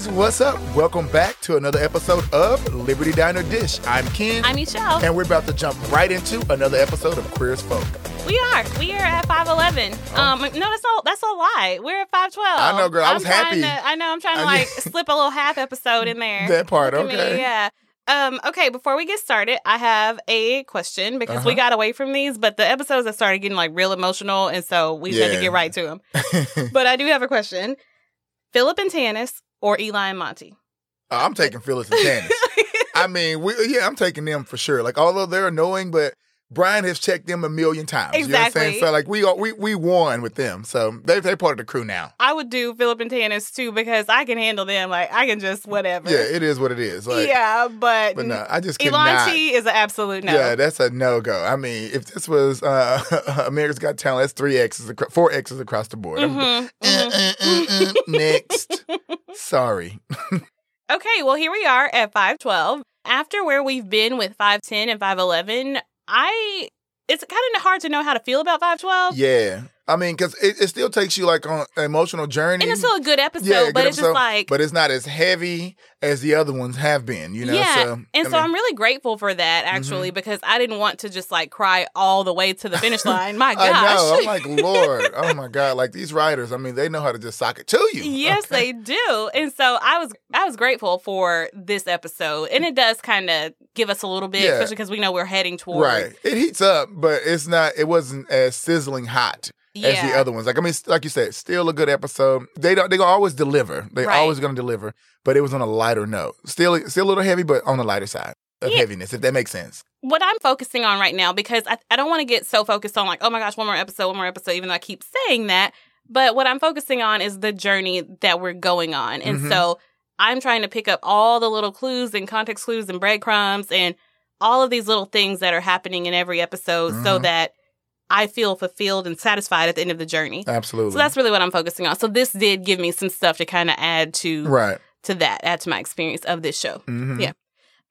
guys, what's up? Welcome back to another episode of Liberty Diner Dish. I'm Ken. I'm Michelle. and we're about to jump right into another episode of Queer as Folk. we are. We are at 5'11. Um, no, that's all. That's a lie. We're at 5'12. I know, girl. I I'm was trying happy. To, I know. I'm trying to like slip a little half episode in there. That part, Look at me, okay. Yeah. Um, okay, before we get started, I have a question because we Uh-huh. got away from these, but the episodes have started getting like real emotional, and so we just had to get right to them. but I do have a question: Philip and Tanis or Eli and Monty? I'm taking Phyllis and Tannis. I mean, we, yeah, I'm taking them for sure. Like, although they're annoying, but Brian has checked them a million times. You know what I'm saying? Exactly. So, like, we are- we we won with them. So they they're part of the crew now. I would do Philip and Tannis too because I can handle them. Like I can just whatever. Yeah, it is what it is. Like, yeah, but, But no, I just cannot. Elanti is an absolute no. Yeah, that's a no go. I mean, if this was uh, America's Got Talent, that's three X's, four X's across the board. Mhm, Uh, uh, uh, uh, Next. Sorry. Okay, well here we are at 512. After where we've been with 510 and 511, I it's kind of hard to know how to feel about 512. Yeah. I mean, because it, it still takes you like on an emotional journey. And it's still a good episode, Yeah, good but it's just like but it's not as heavy as the other ones have been, you know? yeah, So, and I so mean, Mm-hmm. I'm really grateful for that actually because I didn't want to just like cry all the way to the finish line. My gosh, I know. I'm like, Lord, oh my God. Like these writers, I mean, they know how to just sock it to you. Yes, okay? they do. And so I was I was grateful for this episode. And it does kind of give us a little bit, Yeah. especially because we know we're heading toward Right. It heats up, but it's not, it wasn't as sizzling hot. Yeah. as the other ones. Like I mean, like you said, still a good episode. They don't. They always deliver. They Right. always gonna deliver. But it was on a lighter note. Still, still a little heavy, but on the lighter side of Yeah. heaviness, if that makes sense. what I'm focusing on right now, because I, I don't want to get so focused on like, oh my gosh, one more episode, one more episode, even though I keep saying that. But what I'm focusing on is the journey that we're going on. And Mhm. so I'm trying to pick up all the little clues and context clues and breadcrumbs and all of these little things that are happening in every episode so Mhm. that I feel fulfilled and satisfied at the end of the journey. Absolutely. So that's really what I'm focusing on. So this did give me some stuff to kind of add to right. to that, add to my experience of this show. hmm Yeah.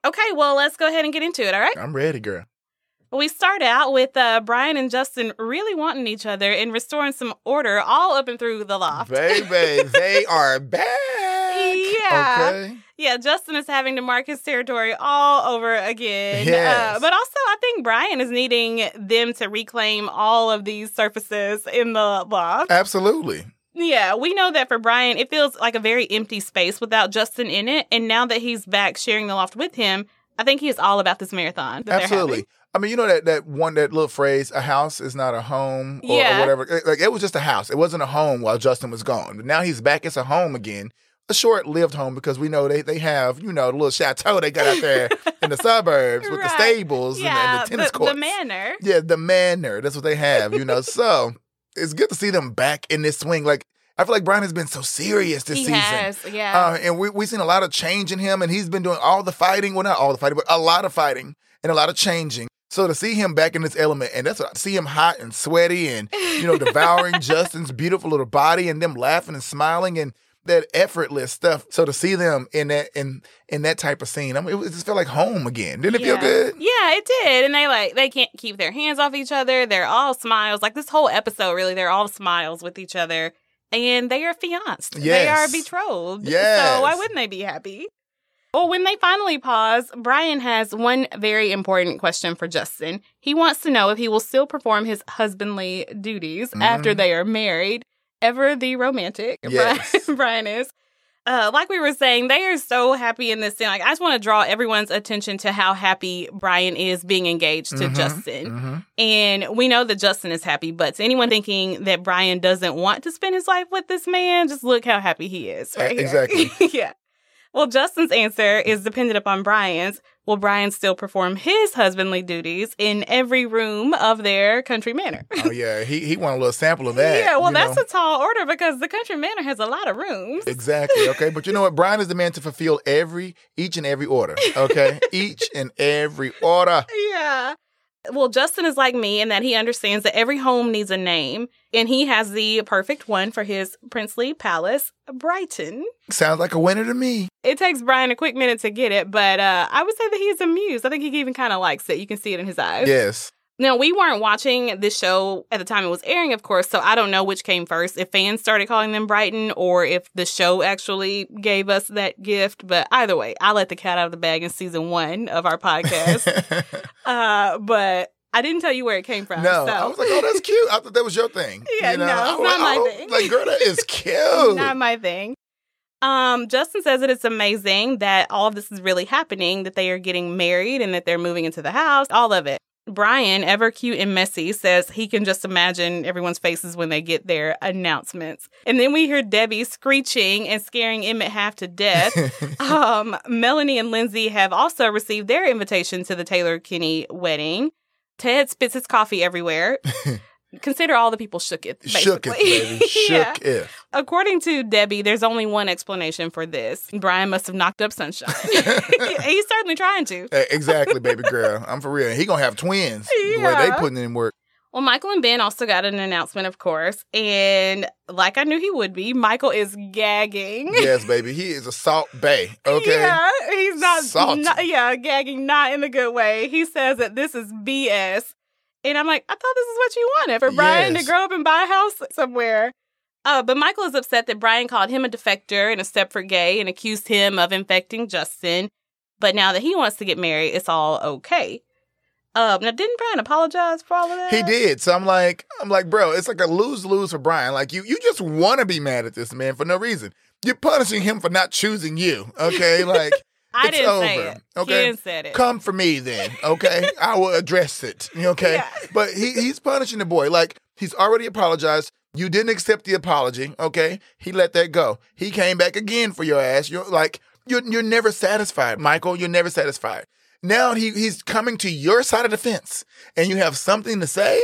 Okay, well, let's go ahead and get into it, all right? I'm ready, girl. We start out with uh, Brian and Justin really wanting each other and restoring some order all up and through the loft. Baby, they are back. Yeah. Okay. Yeah, Justin is having to mark his territory all over again. Yes. Uh, but also, I think Brian is needing them to reclaim all of these surfaces in the loft. Absolutely. Yeah, we know that for Brian, it feels like a very empty space without Justin in it. And now that he's back sharing the loft with him, I think he is all about this marathon. Absolutely. I mean, you know that that one that little phrase, "A house is not a home," or, or whatever. It- Like it was just a house. It wasn't a home while Justin was gone. But now he's back. It's a home again. A short-lived home because we know they they have you know the little chateau they got out there in the suburbs with the Right. stables and, the, and the tennis the, courts. the manor. Yeah, the manor. That's what they have. You know, so it's good to see them back in this swing. Like I feel like Brian has been so serious this he season. has, yeah. Uh, and we we've seen a lot of change in him, and he's been doing all the fighting. Well, not all the fighting, but a lot of fighting and a lot of changing. So to see him back in this element, and that's what see him hot and sweaty, and you know devouring Justin's beautiful little body, and them laughing and smiling, and that effortless stuff. So to see them in that in in that type of scene, I mean, it was- it just felt like home again. Didn't it feel good? Yeah, it did. And they like they can't keep their hands off each other. They're all smiles. Like this whole episode, really, they're all smiles with each other. And they are fianced. They are betrothed. Yes. So why wouldn't they be happy? Well, when they finally pause, Brian has one very important question for Justin. He wants to know if he will still perform his husbandly duties after Mhm. they are married. Ever the romantic, Yes. Brian, Brian is. Uh, like we were saying, they are so happy in this scene. Like, I just want to draw everyone's attention to how happy Brian is being engaged to Mhm, Justin. mhm. And we know that Justin is happy, but to anyone thinking that Brian doesn't want to spend his life with this man, just look how happy he is. Right here. Exactly. yeah. Well, Justin's answer is dependent upon Brian's. Will Brian still perform his husbandly duties in every room of their country manor? Oh yeah, he he wanted a little sample of that. yeah, well, that's know? a tall order because the country manor has a lot of rooms. Exactly. Okay. But you know what? Brian is the man to fulfill every, each and every order. Okay. each and every order. Yeah. Well, Justin is like me in that he understands that every home needs a name, and he has the perfect one for his princely palace, Britin. Sounds like a winner to me. It takes Brian a quick minute to get it, but uh, I would say that he is amused. I think he even kind of likes it. You can see it in his eyes. Yes. Now, we weren't watching this show at the time it was airing, of course, so I don't know which came first, if fans started calling them Britin or if the show actually gave us that gift. But either way, I let the cat out of the bag in season one of our podcast. uh, but I didn't tell you where it came from. no, so. I was like, oh, that's cute. I thought that was your thing. Yeah, you know? no, it's not like, my oh, thing. Like, girl, that is cute. not my thing. Um, Justin says that it's amazing that all of this is really happening, that they are getting married and that they're moving into the house, all of it. Brian, ever cute and messy, says he can just imagine everyone's faces when they get their announcements. And then we hear Debbie screeching and scaring Emmett half to death. um, Melanie and Lindsay have also received their invitation to the Taylor Kinney wedding. Ted spits his coffee everywhere. Consider all the people shook it. Shook it, basically. baby. Yeah. Shook it. According to Debbie, there's only one explanation for this. Brian must have knocked up sunshine. He's certainly trying to. Eh, Exactly, baby girl. I'm for real. He gonna have twins. The way they putting in work. Well, Michael and Ben also got an announcement, of course. And like I knew he would be, Michael is gagging. Yes, baby. He is a Salt Bae. Okay. Yeah, he's not, Salty. not- yeah, gagging not in a good way. He says that this is BS. And I'm like, I thought this is what you wanted for Brian to grow up and buy a house somewhere. Uh, but Michael is upset that Brian called him a defector and a Stepford gay and accused him of infecting Justin. But now that he wants to get married, it's all okay. Um, now didn't Brian apologize for all of that? He did. So I'm like, I'm like, bro, it's like a lose lose for Brian. Like you, you just want to be mad at this man for no reason. You're punishing him for not choosing you. Okay, like I it's didn't say over, it. okay? He didn't say it. come for me then. Okay, I will address it. Okay, Yeah. but he he's punishing the boy. Like he's already apologized. You didn't accept the apology. Okay, he let that go. He came back again for your ass. You're like you're you're never satisfied, Michael. You're never satisfied. Now he he's coming to your side of the fence, and you have something to say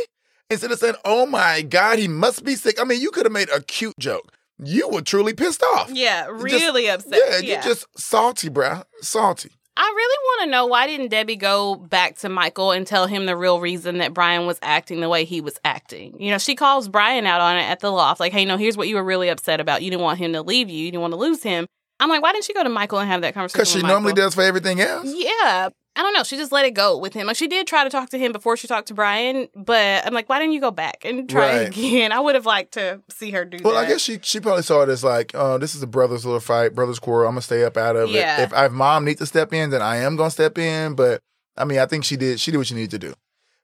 instead of saying, "Oh my God, he must be sick." I mean, you could have made a cute joke. You were truly pissed off. Yeah, Just- really upset. Yeah, you're just salty, bruh. Salty. I really want to know why didn't Debbie go back to Michael and tell him the real reason that Brian was acting the way he was acting? You know, she calls Brian out on it at the loft, like, "Hey, no, here's what you were really upset about. You didn't want him to leave you. You didn't want to lose him." I'm like, why didn't she go to Michael and have that conversation? Because she normally does for everything else. Yeah, I don't know. She just let it go with him. Like she did try to talk to him before she talked to Brian, but I'm like, why didn't you go back and try Right. again? I would have liked to see her do Well, that. I guess she she probably saw it as like, oh, this is a brothers little fight, brothers quarrel. I'm gonna stay up out of Yeah. it. If I, if mom needs to step in, then I am gonna step in. But I mean, I think she did. She did what she needed to do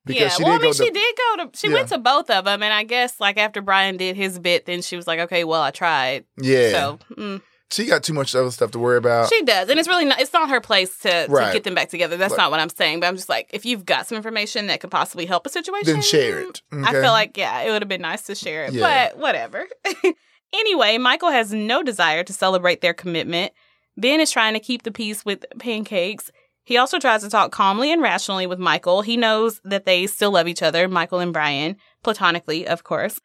because yeah, she well, did I mean, go. she to, did go to. She Yeah. went to both of them, and I guess like after Brian did his bit, then she was like, okay, well, I tried. Yeah, So mm, she got too much other stuff to worry about. she does, and it's really not. It's not her place to, to get them back together. That's Right. not what I'm saying. But I'm just like, if you've got some information that could possibly help a situation, Then share it, I feel like yeah, it would have been nice to share it, Yeah. but whatever. anyway, Michael has no desire to celebrate their commitment. Ben is trying to keep the peace with pancakes. He also tries to talk calmly and rationally with Michael. He knows that they still love each other, Michael and Brian, platonically, of course.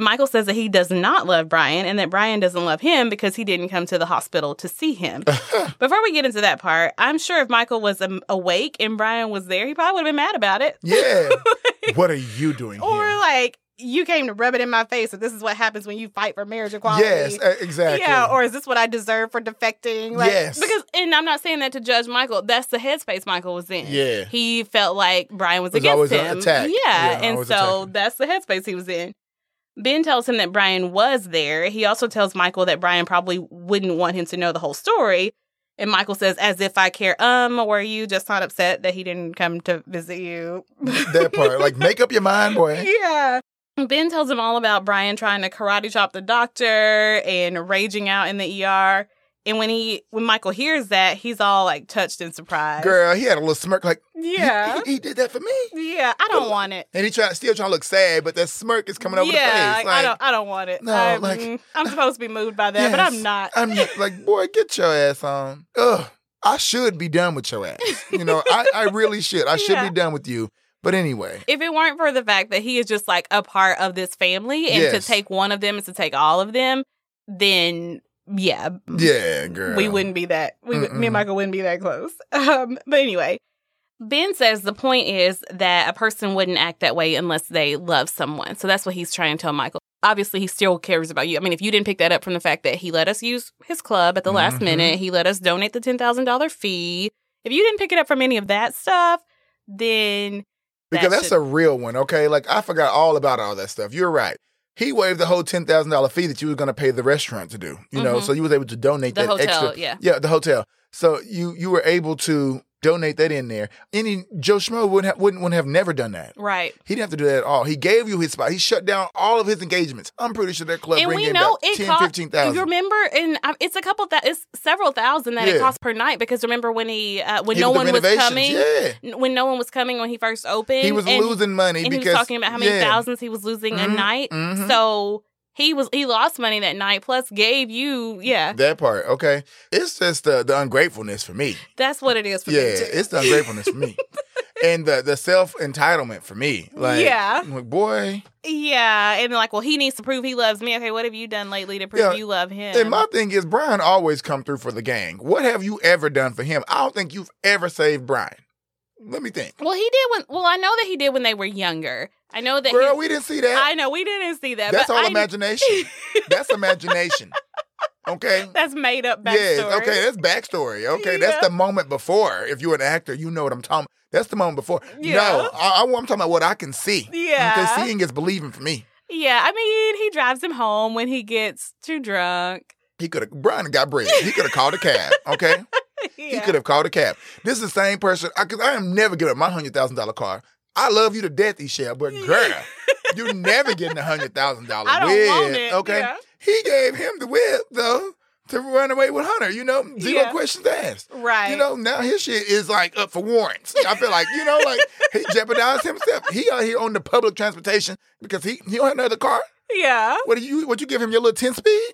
Michael says that he does not love Brian and that Brian doesn't love him because he didn't come to the hospital to see him. Before we get into that part, I'm sure if Michael was um, awake and Brian was there, he probably would have been mad about it. yeah. what are you doing Or here? like, you came to rub it in my face that this is what happens when you fight for marriage equality. Yes, exactly. Yeah, or is this what I deserve for defecting? Like, Yes. Because, and I'm not saying that to judge Michael. That's the headspace Michael was in. Yeah. He felt like Brian was, Was against always him. Yeah, Yeah, and so attacking. that's the headspace he was in. Ben tells him that Brian was there. He also tells Michael that Brian probably wouldn't want him to know the whole story. And Michael says, as if I care, um, were you just not upset that he didn't come to visit you? that part. Like, make up your mind, boy. Yeah. Ben tells him all about Brian trying to karate chop the doctor and raging out in the ER. And when he when Michael hears that, he's all like touched and surprised. Girl, he had a little smirk, like, Yeah. he, he did that for me. Yeah, I don't want it. And he try, still trying to look sad, but that smirk is coming over yeah, the face. like, I don't I don't want it. No, I, like- I'm supposed to be moved by that, but I'm not. I'm like, boy, get your ass on. Ugh, I should be done with your ass. You know, I, I really should. I should Yeah. be done with you. But anyway, if it weren't for the fact that he is just like a part of this family and Yes. to take one of them is to take all of them, then yeah, yeah, girl. we wouldn't be that. We would, me and Michael wouldn't be that close. Um, but anyway, Ben says the point is that a person wouldn't act that way unless they love someone. So that's what he's trying to tell Michael. Obviously, he still cares about you. I mean, if you didn't pick that up from the fact that he let us use his club at the last Mhm. minute, he let us donate the ten thousand dollar fee. If you didn't pick it up from any of that stuff, then because that that's should- a real one. Okay, like I forgot all about all that stuff. You're right. He waived the whole ten thousand dollar fee that you were going to pay the restaurant to do. You know, Mhm. so you was able to donate The that hotel, extra. yeah. yeah, the hotel. So you you were able to donate that in there. Any Joe Schmo wouldn't have, wouldn't, wouldn't have never done that. right. He didn't have to do that at all. He gave you his spot. He shut down all of his engagements. I'm pretty sure that club and bring we in know it 10, cost. 15,000. You remember, and um, it's a couple that it's several thousand that Yeah. it costs per night. Because remember when he uh, when He no one was coming, Yeah. when no one was coming when he first opened, He was and, losing money and he was talking about how many yeah. thousands he was losing a Mhm, night. mhm. So he was he lost money that night. Plus gave you yeah. That part, okay. It's just the the ungratefulness for me. That's what it is for yeah, it's the ungratefulness for me, and the the self entitlement for me. Like, Yeah. I'm like boy. yeah, and like, well, he needs to prove he loves me. Okay, what have you done lately to prove Yeah, you love him? And my thing is, Brian always come through for the gang. What have you ever done for him? I don't think you've ever saved Brian. Let me think, well, he did when. Well, I know that he did when they were younger. I know that. girl. he, We didn't see that. I know we didn't see that. That's all I- imagination. That's imagination. Okay. That's made up backstory. Yes, okay, that's backstory. Okay, that's the moment before. If you're an actor, you know what I'm talking. That's the moment before. Yeah. No, I, I, am talking about what I can see. Yeah. because seeing is believing for me. Yeah, I mean, he drives him home when he gets too drunk. He could have. Brian got bread. He could have called a cab. Okay, he could have called a cab. This is the same person. Because I, am never giving up my hundred thousand dollar car. I love you to death, Michelle, but girl, you're never getting a hundred thousand dollar whip. want it. Okay, Yeah. he gave him the whip though to run away with Hunter. You know, zero Yeah. questions asked. Right. You know, now his shit is like up for warrants. I feel like, you know, like he jeopardized himself. He out here on the public transportation because he he don't have another car. Yeah. What do you what you give him your little 10 speed?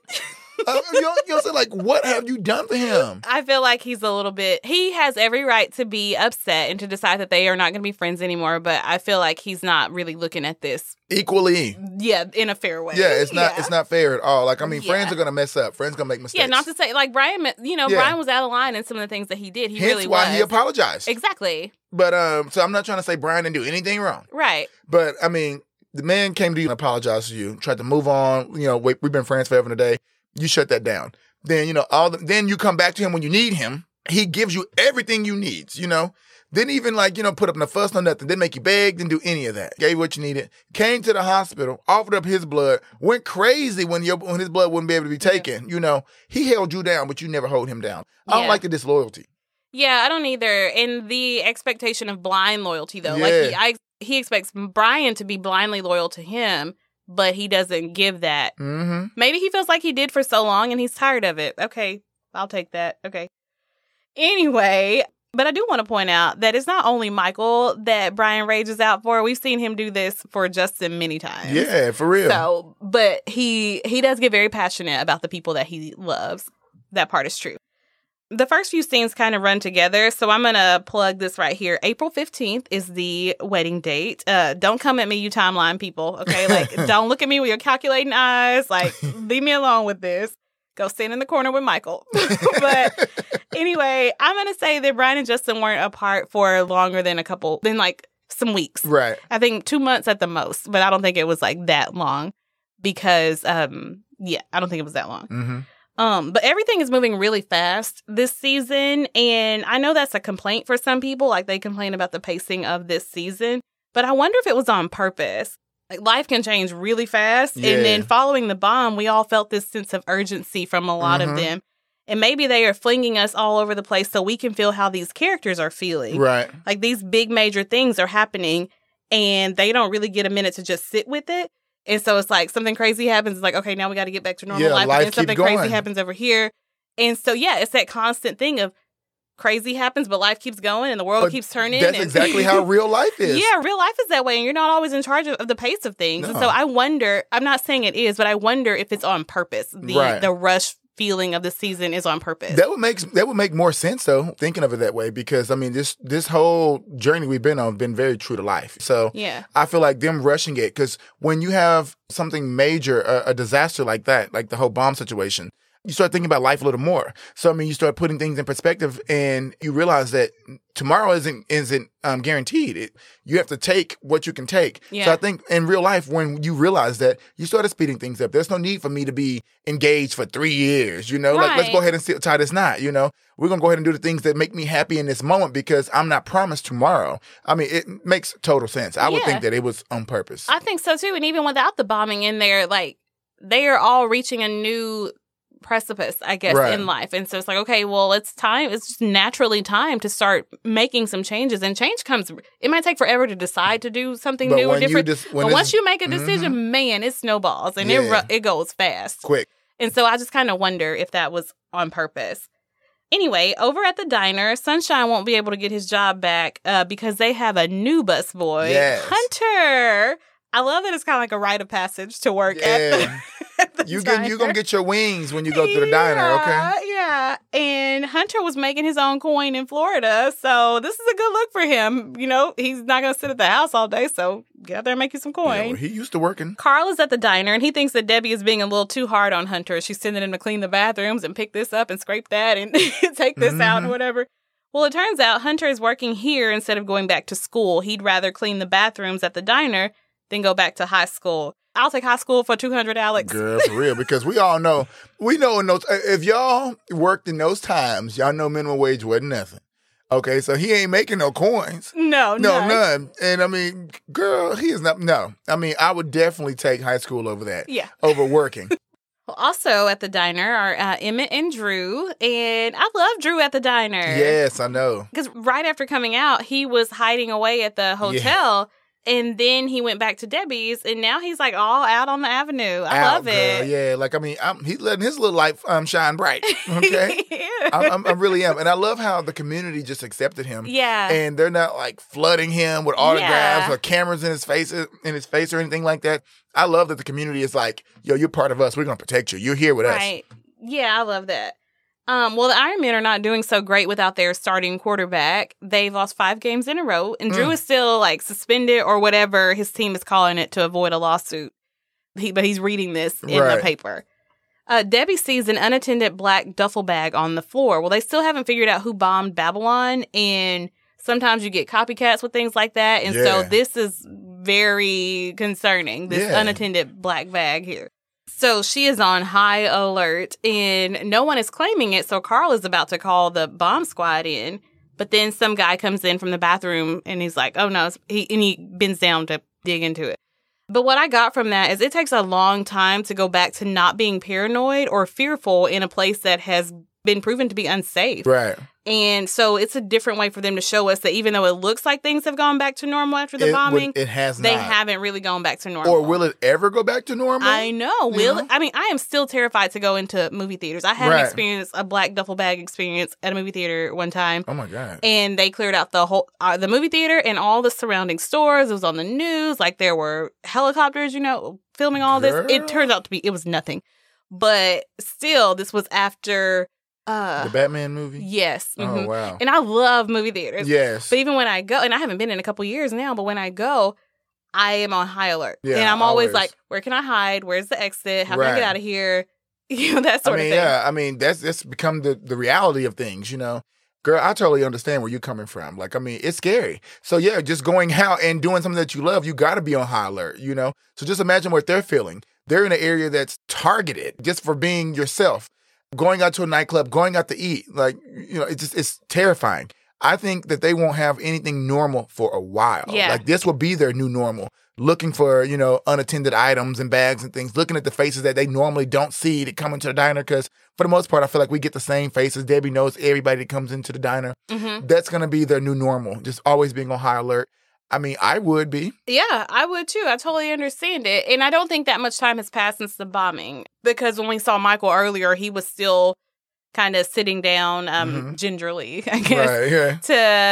Uh, you know, you know what saying? Like, what have you done for him? I feel like he's a little bit. He has every right to be upset and to decide that they are not going to be friends anymore. But I feel like he's not really looking at this, Equally. yeah, in a fair way. Yeah, it's not Yeah. it's not fair at all. Like, I mean, friends are gonna mess up. Friends gonna make mistakes. Yeah, not to say like Brian. You know, Yeah. Brian was out of line in some of the things that he did. He Hence really why was. he apologized. exactly. But um, so I'm not trying to say Brian didn't do anything wrong. Right. But I mean, the man came to you and apologized to you, tried to move on. You know, we, we've been friends forever and a day. You shut that down. Then you know all. The, then you come back to him when you need him. He gives you everything you need. You know. Didn't even like you know put up no fuss no nothing. Didn't make you beg. Didn't do any of that. Gave what you needed. Came to the hospital. Offered up his blood. Went crazy when your when his blood wouldn't be able to be taken. You know. He held you down, but you never hold him down. I don't Yeah. like the disloyalty. Yeah, I don't either. And the expectation of blind loyalty, though, like he, I, he expects Brian to be blindly loyal to him, but he doesn't give that. Mm-hmm. Maybe he feels like he did for so long, and he's tired of it. Okay, I'll take that. Okay. Anyway, but I do want to point out that it's not only Michael that Brian rages out for. We've seen him do this for Justin many times. Yeah, for real. So, but he he does get very passionate about the people that he loves. That part is true. The first few scenes kind of run together, so I'm gonna plug this right here. April 15th is the wedding date. Uh, don't come at me, you timeline people. Okay, like don't look at me with your calculating eyes. Like leave me alone with this. Go stand in the corner with Michael. but anyway, I'm gonna say that Brian and Justin weren't apart for longer than a couple, than like some weeks. right. I think two months at the most, but I don't think it was like that long because, um, yeah, I don't think it was that long. Mm-hmm. Um, but everything is moving really fast this season, and I know that's a complaint for some people. Like they complain about the pacing of this season, but I wonder if it was on purpose. Like life can change really fast, Yeah. and then following the bomb, we all felt this sense of urgency from a lot of them. And maybe they are flinging us all over the place so we can feel how these characters are feeling Right. like these big major things are happening and they don't really get a minute to just sit with it. And so it's like something crazy happens. It's like, okay, now we got to get back to normal Yeah, life. life And then something going. crazy happens over here. And so, yeah, it's that constant thing of crazy happens, but life keeps going and the world But keeps turning. That's and- exactly how real life is. yeah, real life is that way. And you're not always in charge of, of the pace of things. And so I wonder, I'm not saying it is, but I wonder if it's on purpose. The, Right. the rush feeling of the season is on purpose. That would make that would make more sense though, thinking of it that way, because I mean this this whole journey we've been on been very true to life. So yeah. I feel like them rushing it because when you have something major, a, a disaster like that, like the whole bomb situation, you start thinking about life a little more. So I mean, you start putting things in perspective, and you realize that tomorrow isn't isn't um, guaranteed. It, you have to take what you can take. So I think in real life, when you realize that, you started speeding things up. There's no need for me to be engaged for three years. You know, like let's go ahead and see, tie this knot. You know, we're gonna go ahead and do the things that make me happy in this moment because I'm not promised tomorrow. I mean, it makes total sense. I would think that it was on purpose. I think so too. And even without the bombing in there, like they are all reaching a new precipice, I guess, Right. in life. And so it's like, okay, well, it's time. It's just naturally time to start making some changes. And change comes. It might take forever to decide to do something But new or different. when but once you make a decision, man, it snowballs and it Yeah. ru- it goes fast. Quick. And so I just kind of wonder if that was on purpose. Anyway, over at the diner, Sunshine won't be able to get his job back uh, because they have a new busboy, Yes. Hunter. I love that it's kind of like a rite of passage to work at the, at the You get you gonna get your wings when you go to the diner, okay? Yeah, Yeah. And Hunter was making his own coin in Florida. So this is a good look for him. You know, he's not going to sit at the house all day. So get out there and make you some Yeah, coin. well, he used to working. Carl is at the diner and he thinks that Debbie is being a little too hard on Hunter. She's sending him to clean the bathrooms and pick this up and scrape that and take this out and Mhm. whatever. Well, it turns out Hunter is working here instead of going back to school. He'd rather clean the bathrooms at the diner than go back to high school. I'll take high school for 200, Alex. Girl, for real, because we all know, we know in those, if y'all worked in those times, y'all know minimum wage wasn't nothing. Okay, so he ain't making no coins. No, No, none. none. And I mean, girl, he is not, no. I mean, I would definitely take high school over that, Yeah. over working. Well, also at the diner are uh, Emmett and Drew. And I love Drew at the diner. yes, I know. Because right after coming out, he was hiding away at the hotel. And then he went back to Debbie's, and now he's like all out on the avenue. I Out, love girl. it. Yeah, like, I mean, I'm, he's letting his little light um, shine bright. Okay. yeah. I'm, I'm, I really am. And I love how the community just accepted him. yeah. and they're not like flooding him with autographs Yeah. or cameras in his face in his face or anything like that. I love that the community is like, yo, you're part of us. We're gonna protect you. You're here with us. right. Yeah, I love that. Um, well, the Iron Men are not doing so great without their starting quarterback. They've lost five games in a row, and Drew Mm. is still like suspended or whatever his team is calling it to avoid a lawsuit. He, but he's reading this in the paper. Uh, Debbie sees an unattended black duffel bag on the floor. Well, they still haven't figured out who bombed Babylon, and sometimes you get copycats with things like that. And so this is very concerning. This Yeah. unattended black bag here. So she is on high alert, and no one is claiming it. So Carl is about to call the bomb squad in, but then some guy comes in from the bathroom, and he's like, "Oh no!" He and he bends down to dig into it. But what I got from that is it takes a long time to go back to not being paranoid or fearful in a place that has been proven to be unsafe. Right. And so it's a different way for them to show us that even though it looks like things have gone back to normal after the it, would- bombing, it has they not. haven't really gone back to normal. or will it ever go back to normal? I know. Will? I mean I am still terrified to go into movie theaters. I had an experience, a black duffel bag experience at a movie theater one time. oh my god. And they cleared out the whole uh, the movie theater and all the surrounding stores. It was on the news. Like there were helicopters, you know, filming all this. It turned out to be it was nothing, but still, this was after. Uh, the Batman movie. yes, Oh mhm. wow. and I love movie theaters. yes. But even when I go, and I haven't been in a couple years now, but when I go, I am on high alert. Yeah, and I'm always, always. like, where can I hide? Where's the exit? How can I get out of here? You know, that I sort mean, of thing. yeah. I mean, that's that's become the the reality of things. You know. Girl, I totally understand where you're coming from. Like, I mean, it's scary. So yeah, just going out and doing something that you love, you got to be on high alert. You know. So just imagine what they're feeling. They're in an area that's targeted just for being yourself. Going out to a nightclub, going out to eat, like you know, it's just it's terrifying. I think that they won't have anything normal for a while. Yeah. Like this will be their new normal. Looking for, you know, unattended items and bags and things, looking at the faces that they normally don't see that come into the diner. Cause for the most part, I feel like we get the same faces. Debbie knows everybody that comes into the diner. hmm That's gonna be their new normal. Just always being on high alert. I mean, I would be. Yeah, I would too. I totally understand it. And I don't think that much time has passed since the bombing because when we saw Michael earlier, he was still kind of sitting down um Mhm. gingerly, I guess. Right, yeah.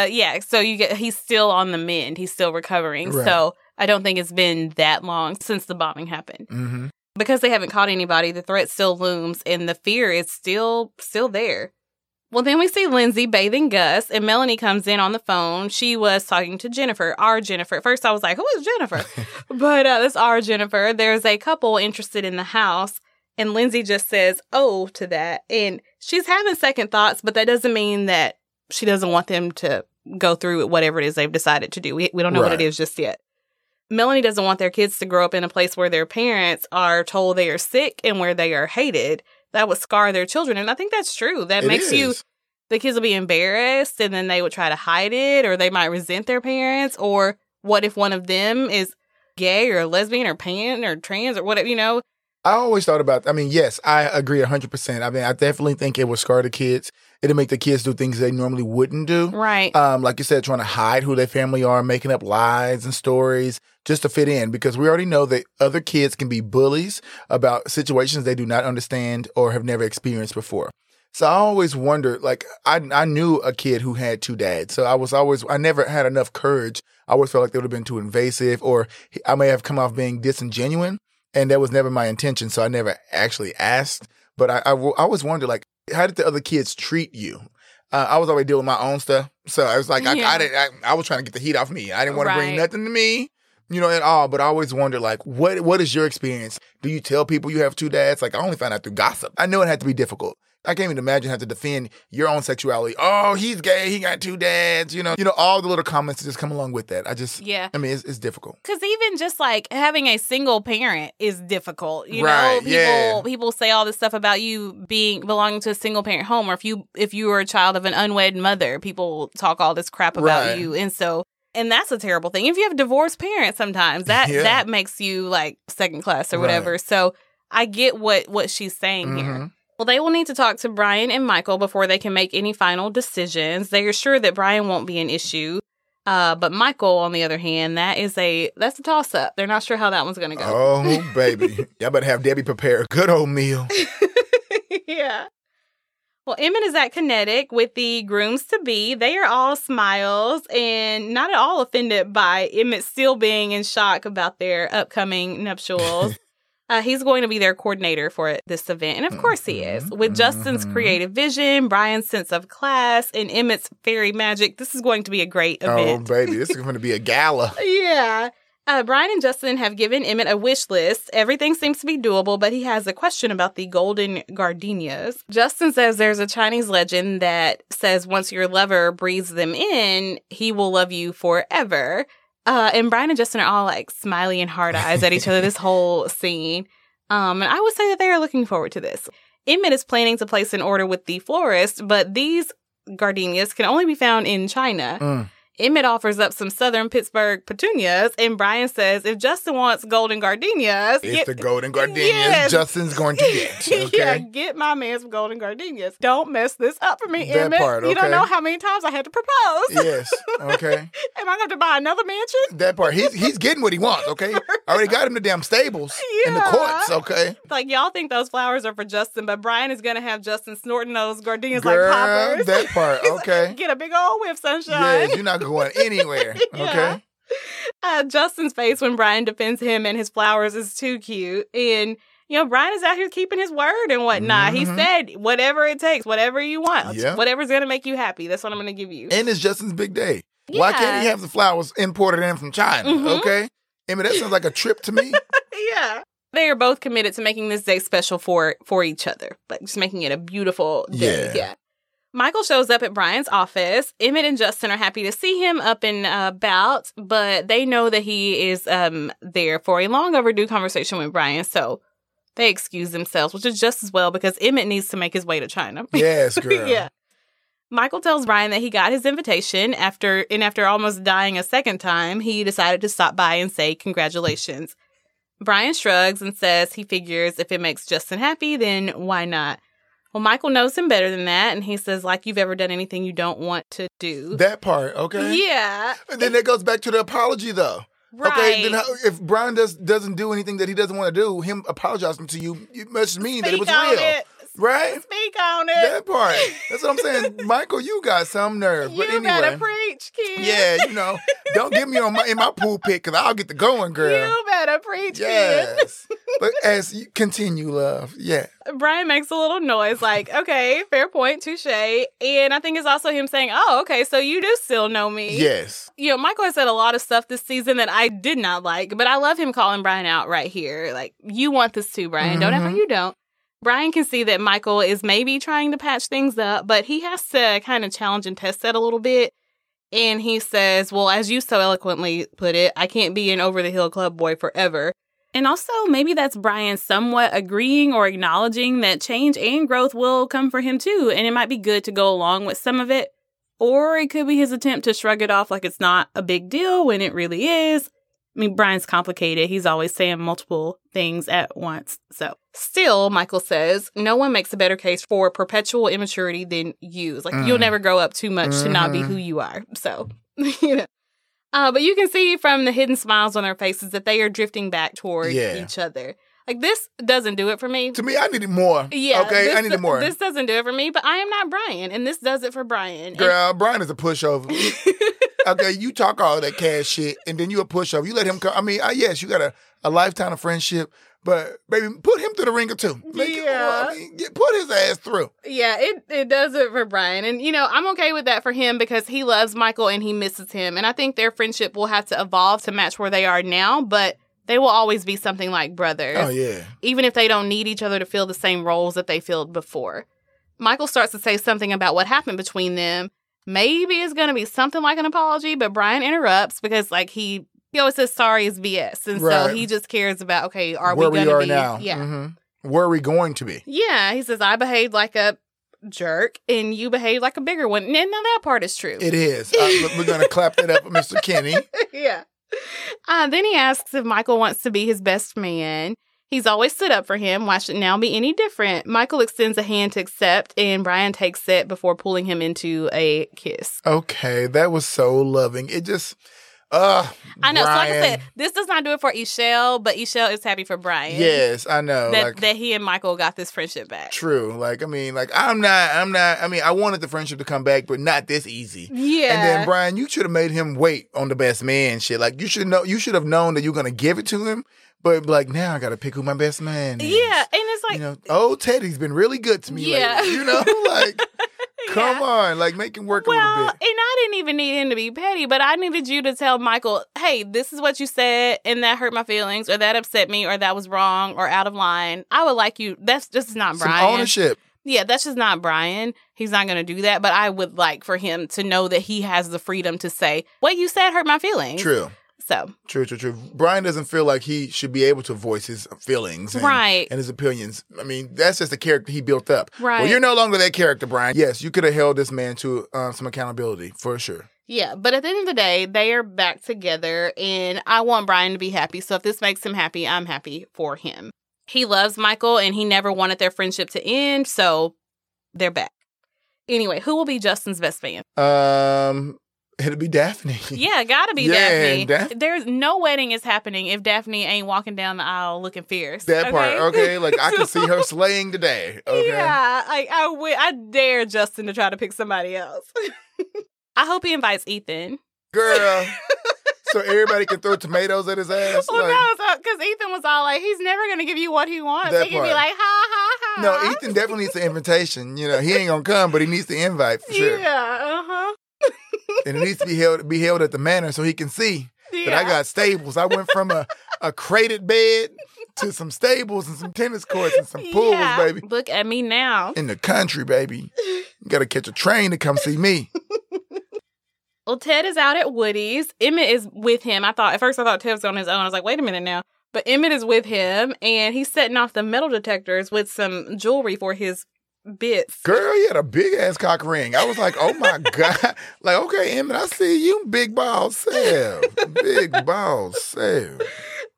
To yeah, so you get he's still on the mend. He's still recovering. Right. So I don't think it's been that long since the bombing happened. Mm-hmm. because they haven't caught anybody, the threat still looms and the fear is still still there. Well, then we see Lindsay bathing Gus, and Melanie comes in on the phone. She was talking to Jennifer, our Jennifer. At first, I was like, "Who is Jennifer?" but uh, that's our Jennifer. There's a couple interested in the house, And Lindsay just says, oh, to that. And she's having second thoughts, but that doesn't mean that she doesn't want them to go through with whatever it is they've decided to do. We, we don't know what it is just yet. Melanie doesn't want their kids to grow up in a place where their parents are told they are sick and where they are hated. That would scar their children. And I think that's true. That It makes you the kids will be embarrassed and then they would try to hide it or they might resent their parents or what if one of them is gay or lesbian or pan or trans or whatever you know I always thought about. I mean, yes, I agree hundred percent. I mean, I definitely think it would scar the kids. It'll make the kids do things they normally wouldn't do. right Um, like you said, trying to hide who their family are, making up lies and stories just to fit in. Because we already know that other kids can be bullies about situations they do not understand or have never experienced before. So I always wondered, like I I knew a kid who had two dads, so I was always I never had enough courage. I always felt like they would have been too invasive, or I may have come off being disingenuine, and that was never my intention. So I never actually asked. But I, I always wondered, like, how did the other kids treat you? Uh, I was already dealing with my own stuff, so I was like, I, Yeah. I didn't. I, I was trying to get the heat off me. I didn't want to bring nothing to me, you know, at all. But I always wonder, like, what what is your experience? Do you tell people you have two dads? Like, I only found out through gossip. I knew it had to be difficult. I can't even imagine having to defend your own sexuality. Oh, he's gay. He got two dads. You know, you know, all the little comments that just come along with that. I just, yeah I mean, it's, it's difficult. because even just like having a single parent is difficult you know people yeah. people say all this stuff about you being belonging to a single parent home or if you if you were a child of an unwed mother people talk all this crap about Right. you and so and that's a terrible thing if you have divorced parents sometimes that Yeah. that makes you like second class or Right. whatever so i get what what she's saying here Mhm. Well, they will need to talk to Brian and Michael before they can make any final decisions. They are sure that Brian won't be an issue. Uh, but Michael, on the other hand, that is a that's a toss up. They're not sure how that one's gonna go. Oh, baby. Y'all better have Debbie prepare a good old meal. yeah. Well, Emmett is at Kinnetik with the grooms to be. They are all smiles and not at all offended by Emmett still being in shock about their upcoming nuptials. Uh, he's going to be their coordinator for this event. And of course he is. With Justin's Mhm. creative vision, Brian's sense of class, and Emmett's fairy magic, this is going to be a great Oh, event. baby. This is going to be a gala. Yeah. Uh, Brian and Justin have given Emmett a wish list. Everything seems to be doable, but he has a question about the golden gardenias. Justin says there's a Chinese legend that says once your lover breathes them in, he will love you forever. Uh, and Brian and Justin are all like smiley and hard eyes at each other this whole scene. Um, and I would say that they are looking forward to this. Emmett is planning to place an order with the florist, but these gardenias can only be found in China. Mm. Emmett offers up some southern Pittsburgh petunias, and Brian says if Justin wants golden gardenias, It's get, the golden gardenias Yes. Justin's going to get. Okay. yeah, get my man some golden gardenias. Don't mess this up for me, That Emmett. part, You don't know how many times I had to propose. yes. Okay. Am I going to have to buy another mansion? That part. He's he's getting what he wants. Okay. I already got him the damn stables in the courts. Okay. Like y'all think those flowers are for Justin, but Brian is going to have Justin snorting those gardenias Girl, like poppers. that part. Okay. Get a big old whiff, sunshine. Yes, you're not going anywhere. Yeah. Okay. uh, Justin's face when Brian defends him and his flowers is too cute. And, you know, Brian is out here keeping his word and whatnot. He Mhm. said, whatever it takes, whatever you want, Yeah. whatever's going to make you happy, that's what I'm going to give you. And it's Justin's big day. Why can't he have the flowers imported in from China? Mhm. Okay. I mean, that sounds like a trip to me. yeah. They are both committed to making this day special for for each other, like just making it a beautiful day. Yeah. Yeah. Michael shows up at Brian's office. Emmett and Justin are happy to see him up and about, but they know that he is um there for a long overdue conversation with Brian, so they excuse themselves, which is just as well because Emmett needs to make his way to China. Yes, girl. yeah. Michael tells Brian that he got his invitation after and after almost dying a second time, he decided to stop by and say congratulations. Brian shrugs and says he figures if it makes Justin happy, then why not? Well, Michael knows him better than that, and he says, like you've ever done anything you don't want to do. That part. Okay. Yeah. And then that goes back to the apology, though. Right. Okay, then how, if Brian does doesn't do anything that he doesn't want to do, him apologizing to you, it must mean that it was real, it. Right? Speak on it. That part. That's what I'm saying, Michael. You got some nerve, you but anyway, better preach, kid. yeah, you know, don't get me on my in my pool pit because I'll get the going, girl. You better preach, kid. Yes, but as you continue, love, yeah, Brian makes a little noise, like, okay, fair point, touche. And I think it's also him saying, oh, okay, so you do still know me. yes, You know, Michael has said a lot of stuff this season that I did not like, but I love him calling Brian out right here. Like, you want this too, Brian. Don't ever Mhm. you don't. Brian can see that Michael is maybe trying to patch things up, but he has to kind of challenge and test that a little bit. And he says, Well, as you so eloquently put it, I can't be an over the hill club boy forever. And also, maybe that's Brian somewhat agreeing or acknowledging that change and growth will come for him too. And it might be good to go along with some of it. Or it could be his attempt to shrug it off like it's not a big deal when it really is. I mean, Brian's complicated. He's always saying multiple things at once. So, still, Michael says, no one makes a better case for perpetual immaturity than you. Like, Mm. you'll never grow up too much to not be who you are. So, you know. Uh, but you can see from the hidden smiles on their faces that they are drifting back toward Yeah. each other. Like, this doesn't do it for me. To me, I needed more. Yeah. Okay, this, I needed more. This doesn't do it for me, but I am not Brian, and this does it for Brian. And- Girl, Brian is a pushover. okay, you talk all that cash shit, and then you a pushover. You let him come. I mean, uh, yes, you got a, a lifetime of friendship, but baby, put him through the ringer too. Make it- Yeah. I mean, get- put his ass through. Yeah, it, it does it for Brian. And, you know, I'm okay with that for him because he loves Michael and he misses him. And I think their friendship will have to evolve to match where they are now, but they will always be something like brothers, Oh yeah. even if they don't need each other to fill the same roles that they filled before. Michael starts to say something about what happened between them. Maybe it's going to be something like an apology, but Brian interrupts because, like, he. He always says sorry is BS. And so he just cares about, okay, are Where we going to are be? now. Yeah. Mhm. Where are we going to be? Yeah, he says I behaved like a jerk and you behaved like a bigger one. And now that part is true. It is. Uh, we're gonna clap that up for Mr. Kinney. yeah. Uh, then he asks if Michael wants to be his best man. He's always stood up for him. Why should it now be any different? Michael extends a hand to accept, and Brian takes it before pulling him into a kiss. Okay, that was so loving. It just, uh, I know. So, like I said, this does not do it for Ishelle, but Ishelle is happy for Brian. Yes, I know. That, like, that he and Michael got this friendship back. True. Like, I mean, like, I'm not, I'm not, I mean, I wanted the friendship to come back, but not this easy. Yeah. And then, Brian, you should have made him wait on the best man shit. Like, you should know, you should have known that you're going to give it to him, but like, now I got to pick who my best man is. yeah. And it's like, you know, oh, Teddy's been really good to me Yeah. lately. You know, like, come on, like, make him work a Well, little and. I didn't even need him to be petty, but I needed you to tell Michael, hey, this is what you said, and that hurt my feelings, or that upset me, or that was wrong, or out of line. I would like you. That's just not Some Brian. ownership. Yeah, that's just not Brian. He's not going to do that, but I would like for him to know that he has the freedom to say, what you said hurt my feelings. True. So, True, true, true. Brian doesn't feel like he should be able to voice his feelings and, Right. and his opinions. I mean, that's just the character he built up. Right. Well, you're no longer that character, Brian. Yes, you could have held this man to um, some accountability for sure. yeah, but at the end of the day, they are back together, and I want Brian to be happy. So, if this makes him happy, I'm happy for him. He loves Michael, and he never wanted their friendship to end, so they're back. Anyway, who will be Justin's best man? Um, it'll be Daphne. Yeah, gotta be Yeah, Daphne. Daph- There's no wedding is happening if Daphne ain't walking down the aisle looking fierce. That part, okay. Like I can see her slaying today. Okay. Yeah, I I, wi- I dare Justin to try to pick somebody else. I hope he invites Ethan. Girl. so everybody can throw tomatoes at his ass. Well, like- no, because Ethan was all like, he's never gonna give you what he wants. That he can be like, ha ha ha. no, Ethan definitely needs the invitation. You know, he ain't gonna come, but he needs the invite for sure. Yeah, uh huh. And it needs to be held be held at the manor so he can see Yeah. that I got stables. I went from a, a crated bed to some stables and some tennis courts and some pools, Yeah. baby. Look at me now. In the country, baby. You gotta catch a train to come see me. Well, Ted is out at Woody's. Emmett is with him. I thought at first I thought Ted was on his own. I was like, wait a minute now. But Emmett is with him, and he's setting off the metal detectors with some jewelry for his bits. Girl, you had a big ass cock ring. I was like, oh my God. Like, okay, Emmett, I see you, big ball self. Big ball self.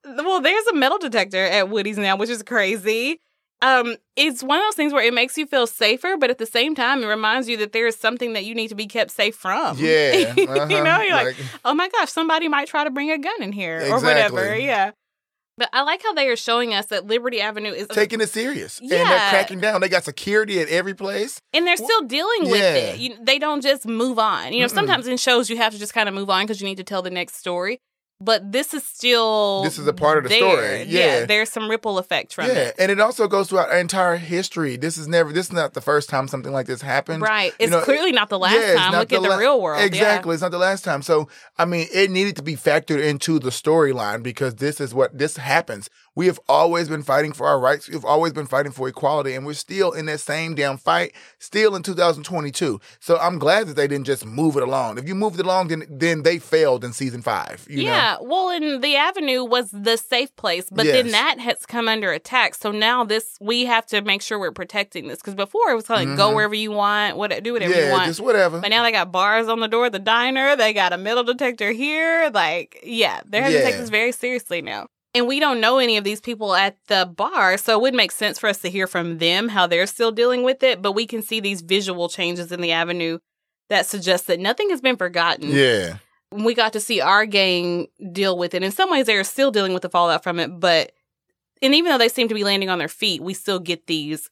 Well, there's a metal detector at Woody's now, which is crazy. Um, it's one of those things where it makes you feel safer, but at the same time, it reminds you that there is something that you need to be kept safe from. Yeah. you uh-huh. know, you're like, oh my gosh, somebody might try to bring a gun in here or whatever. Yeah. But I like how they are showing us that Liberty Avenue is taking it serious. And Yeah. they're cracking down. They got security at every place. and they're still dealing with Yeah. it. You, they don't just move on. You know, Mm-mm. sometimes in shows you have to just kind of move on because you need to tell the next story. But this is still This is a part of the there. story. Yeah. there's some ripple effect from yeah. it. And it also goes throughout our entire history. This is never this is not the first time something like this happened. Right. You It's know, clearly not the last Yeah, time. Look at the la- real world. Exactly. It's not the last time. So I mean, it needed to be factored into the storyline because this is what this happens We have always been fighting for our rights. We've always been fighting for equality, and we're still in that same damn fight, still in 2022. So I'm glad that they didn't just move it along. If you moved it along, then then they failed in season five. You yeah, know? well, and the Avenue was the safe place, but then that has come under attack. So now this, we have to make sure we're protecting this because before it was like go Mhm. wherever you want, what do whatever you yeah, want. just whatever. But now they got bars on the door the diner. They got a metal detector here. Like, yeah, they're having to take this very seriously now. And we don't know any of these people at the bar, so it would make sense for us to hear from them how they're still dealing with it. But we can see these visual changes in the avenue that suggest that nothing has been forgotten. Yeah, We got to see our gang deal with it. In some ways, they are still dealing with the fallout from it, but and even though they seem to be landing on their feet, we still get these,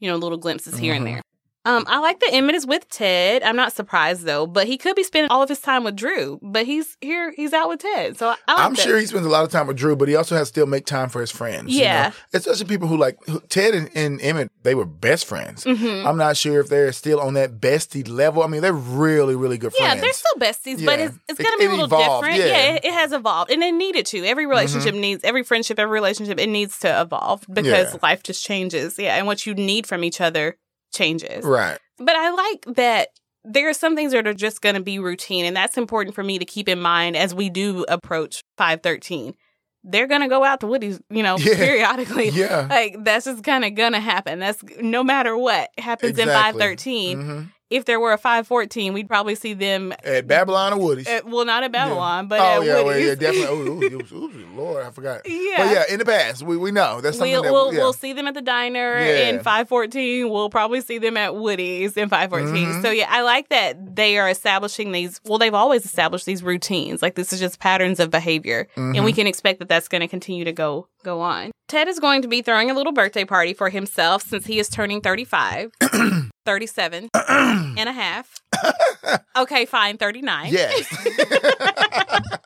you know, little glimpses here and Mhm. there. Um, I like that Emmett is with Ted. I'm not surprised though, but he could be spending all of his time with Drew. But he's here, he's out with Ted. So I, I like I'm that. sure he spends a lot of time with Drew, but he also has to still make time for his friends. you Yeah. know? especially people who like who, Ted and, and Emmett. They were best friends. Mhm. I'm not sure if they're still on that bestie level. I mean, they're really, really good friends. Yeah, they're still besties, but it's, it's going to be a little evolved, different. yeah. it, it has evolved, and it needed to. Every relationship needs, every friendship, every relationship, it needs to evolve because Yeah. life just changes. Yeah, and what you need from each other changes. right. But I like that there are some things that are just going to be routine, and that's important for me to keep in mind as we do approach 513. They're going to go out to Woody's, you know, Yeah. periodically. Yeah. Like, that's just kind of going to happen. That's no matter what happens in Exactly. 513. Mm-hmm. If there were a 514, we'd probably see them, At Babylon or Woody's. at, well, not at Babylon, but oh at yeah, well, yeah, definitely. Oh, ooh, ooh, ooh, Lord, I forgot. Yeah. But yeah, in the past, we, we know that's something We'll, that we'll, yeah. we'll see them at the diner Yeah. in 514. We'll probably see them at Woody's in 514. Mhm. So, yeah, I like that they are establishing these. Well, they've always established these routines. Like, this is just patterns of behavior. And we Mhm. can expect that that's going to continue to go go on. Ted is going to be throwing a little birthday party for himself since he is turning 35, 37 and a half. Okay, fine, 39. yes.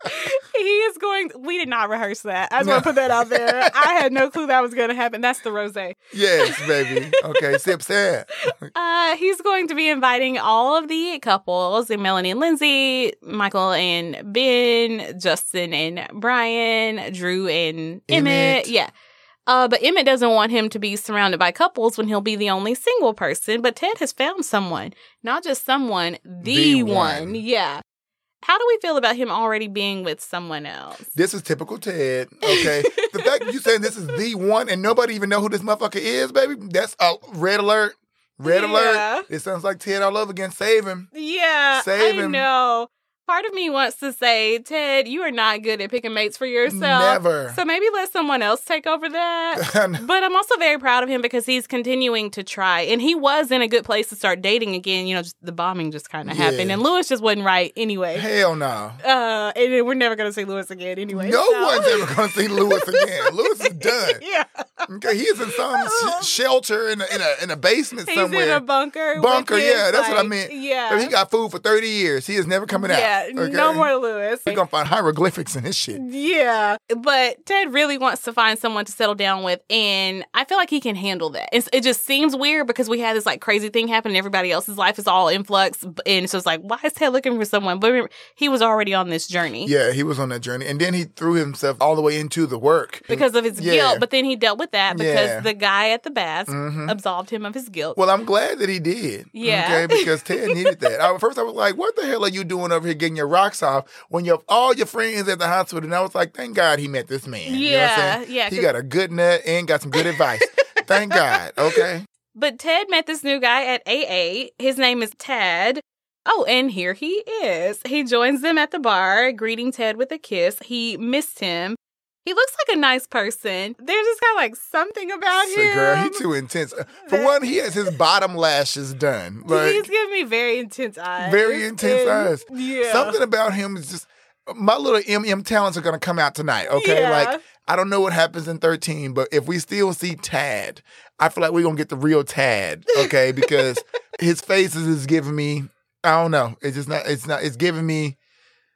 he is going. We did not rehearse that. I just want to put that out there. I had no clue that was going to happen. That's the rose. yes, baby. Okay, sip sad. Uh, he's going to be inviting all of the couples, and Melanie and Lindsay, Michael and Ben, Justin and Brian, Drew and Emmett. Emmett. Yeah. Uh, but Emmett doesn't want him to be surrounded by couples when he'll be the only single person. But Ted has found someone, not just someone, the, The one. one. Yeah. How do we feel about him already being with someone else? This is typical Ted. Okay, the fact that you saying this is the one and nobody even know who this motherfucker is, baby, that's a red alert. Red Yeah. alert. It sounds like Ted all over again. Save him. Yeah, Save I him. know. Part of me wants to say, Ted, you are not good at picking mates for yourself. Never. So maybe let someone else take over that. but I'm also very proud of him because he's continuing to try. And he was in a good place to start dating again. You know, just the bombing just kind of Yeah. happened. And Lewis just wasn't right anyway. Hell no. Uh, and we're never going to see Lewis again anyway. No so- one's ever going to see Lewis again. Lewis is done. yeah. Okay, he's in some sh- shelter in a, in a in a basement somewhere. He's somewhere. in a bunker. Bunker, his, yeah, that's what I like- meant. Yeah. He got food for thirty years. He is never coming yeah, out. Okay? no more Lewis. We're gonna find hieroglyphics in his shit. Yeah, but Ted really wants to find someone to settle down with, and I feel like he can handle that. It's, it just seems weird because we had this like crazy thing happen, and everybody else's life is all in flux, and so it's like, why is Ted looking for someone? But remember, he was already on this journey Yeah, he was on that journey, and then he threw himself all the way into the work because of his Yeah. guilt. But then he dealt with that because Yeah. the guy at the baths Mhm. absolved him of his guilt. Well, I'm glad that he did. Yeah. Okay, because Ted needed that. I, first, I was like, "What the hell are you doing over here getting your rocks off when you have all your friends at the hospital?" And I was like, "Thank God he met this man." You know what I'm Yeah, saying? yeah, He 'cause- got a good nut and got some good advice. Thank God. Okay. But Ted met this new guy at AA. His name is Tad. Oh, and here he is. He joins them at the bar, greeting Ted with a kiss. He missed him. He looks like a nice person. There's just kind of like something about So, him. girl, he too intense. For one, he has his bottom lashes done. Like He's giving me very intense eyes. Very intense And- eyes. Yeah. something about him is just my little MM talents are gonna come out tonight. Okay, Yeah. like I don't know what happens in 13, but if we still see Tad, I feel like we're gonna get the real Tad. Okay, because his faces is giving me. I don't know. It's just not. It's not. It's giving me.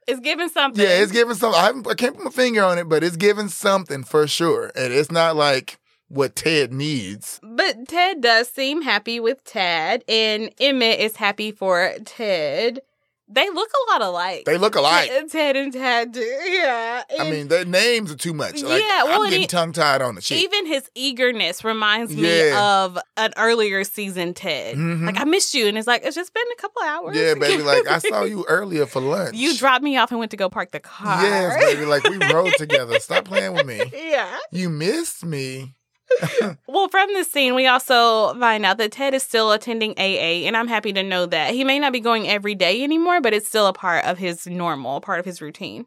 It's giving something. Yeah, it's giving something. I, haven't- I can't put my finger on it, but it's giving something for sure. And it's not like what Ted needs. But Ted does seem happy with Tad, and Emmett is happy for Ted. They look a lot alike. They look alike. Ted, Ted and Tad do. Yeah. I mean, their names are too much. Like, Yeah, well, I'm getting tongue tied on the shit. even his eagerness reminds me Yeah. of an earlier season Ted. Mhm. Like, I missed you. And it's like, it's just been a couple hours. yeah, baby. Like I saw you earlier for lunch. You dropped me off and went to go park the car. Yes, baby. Like we rode together. Stop playing with me. yeah. You missed me. Well, from this scene, we also find out that Ted is still attending AA, and I'm happy to know that. He may not be going every day anymore, but it's still a part of his normal, part of his routine.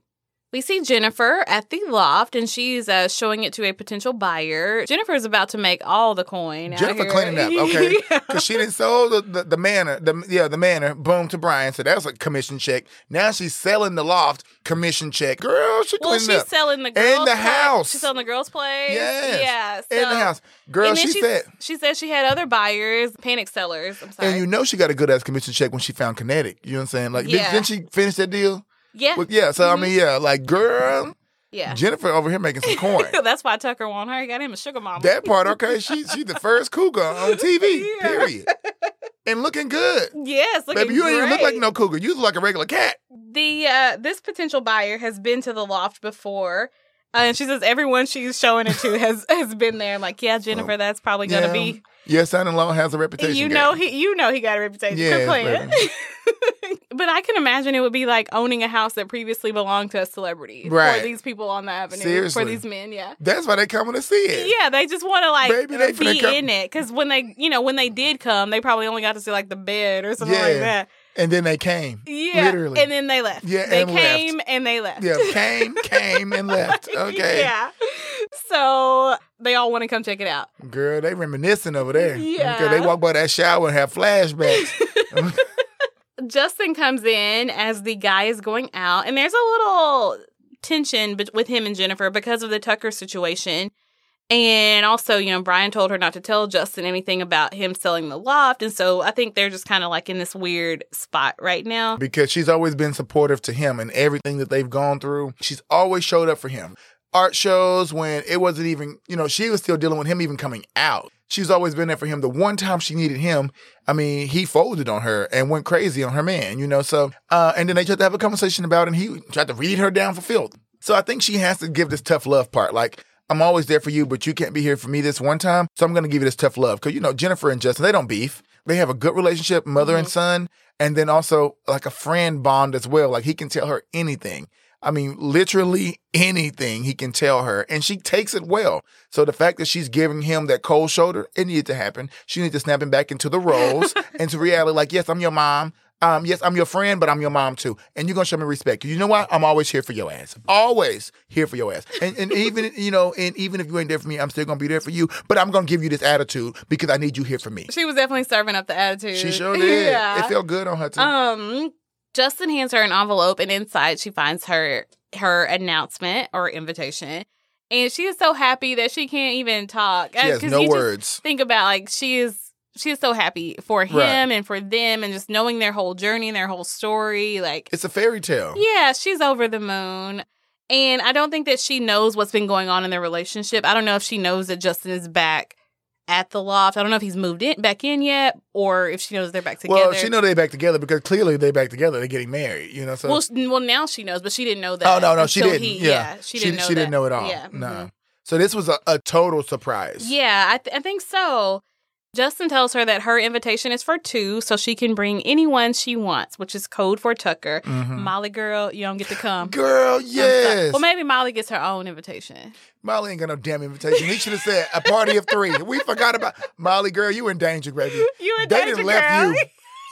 We see Jennifer at the loft, and she's uh, showing it to a potential buyer. Jennifer is about to make all the coin. Jennifer cleaning up, okay? Yeah. Because she didn't sell the, the, the manor, the yeah, the manor, boom to Brian. So that was a commission check. Now she's selling the loft, commission check. Girl, she Well, cleaning she's up. selling the girls' the place. house. She's selling the girls' place. Yes. Yeah. So, in the house. Girl, she she said, she said she had other buyers, panic sellers. I'm sorry. and you know she got a good ass commission check when she found Kinnetik. You know what I'm saying? Like, did- Yeah. didn't she finish that deal? Yeah. Well, yeah. So, Mhm. I mean, yeah, like, girl, yeah. Jennifer over here making some coin. That's why Tucker want her. He got him a sugar mama. that part, okay. She, she's the first cougar on TV, Yeah. period. And looking good. yes, looking Baby, you don't even look like no cougar. You look like a regular cat. The uh, this potential buyer has been to the loft before. Uh, and she says everyone she's showing it to has has been there. I'm like, yeah, Jennifer, that's probably gonna Yeah, be. Your son-in-law has a reputation. You know he, you know he got a reputation. Playing. but I can imagine it would be like owning a house that previously belonged to a celebrity Right. for these people on the avenue. Seriously. For these men, yeah. That's why they coming to see it. Yeah, they just want to like Baby, they be in it because when they, you know, when they did come, they probably only got to see like the bed or something like that. And then they came. Yeah, Literally. and then they left. Yeah, they and left. came and they left. Yeah, came, came, and left. Okay. Yeah. So they all want to come check it out. Girl, they reminiscing over there. Yeah. Okay, they walk by that shower and have flashbacks. Justin comes in as the guy is going out, and there's a little tension with him and Jennifer because of the Tucker situation. And also, you know, Brian told her not to tell Justin anything about him selling the loft. And so I think they're just kind of like in this weird spot right now. because she's always been supportive to him and everything that they've gone through. She's always showed up for him. Art shows when it wasn't even, you know, she was still dealing with him even coming out. She's always been there for him. The one time she needed him, I mean, he folded on her and went crazy on her man, you know. So, uh, and then they tried to have a conversation about it and he tried to read her down for filth. So I think she has to give this tough love part. Like, I'm always there for you, but you can't be here for me this one time. So I'm going to give you this tough love. Cause you know, Jennifer and Justin, they don't beef. They have a good relationship, mother and mm-hmm. son, and then also like a friend bond as well. Like he can tell her anything. I mean, literally anything he can tell her, and she takes it well. So the fact that she's giving him that cold shoulder, it needed to happen. She needs to snap him back into the roles, into reality. Like, yes, I'm your mom. Um, yes, I'm your friend, but I'm your mom too. And you're gonna show me respect. You know what? I'm always here for your ass. Always here for your ass. And, and even you know, and even if you ain't there for me, I'm still gonna be there for you. But I'm gonna give you this attitude because I need you here for me. She was definitely serving up the attitude. She sure did. Yeah. It felt good on her too. Um, Justin hands her an envelope, and inside she finds her her announcement or invitation, and she is so happy that she can't even talk. she has no words. think about like she is she is so happy for him Right. and for them, and just knowing their whole journey and their whole story. Like, It's a fairy tale. yeah, she's over the moon. And I don't think that she knows what's been going on in their relationship. I don't know if she knows that Justin is back at the loft. I don't know if he's moved in back in yet, or if she knows they're back together. Well, she know they're back together because clearly they're back together. They're getting married. You know, so Well, sh- well, now she knows, but she didn't know that. oh no, no, she didn't. he- yeah. she didn't know. She didn't know it all. Yeah, no. mhm. So this was a, a total surprise. Yeah, I, th- I think so. Justin tells her that her invitation is for two, so she can bring anyone she wants, which is code for Tucker. Mhm. Molly, girl, you don't get to come. Girl, yes. Well, maybe Molly gets her own invitation. Molly ain't got no damn invitation. He should have said a party of three. We forgot about Molly, girl. You in danger, baby. You in they danger, girl. you.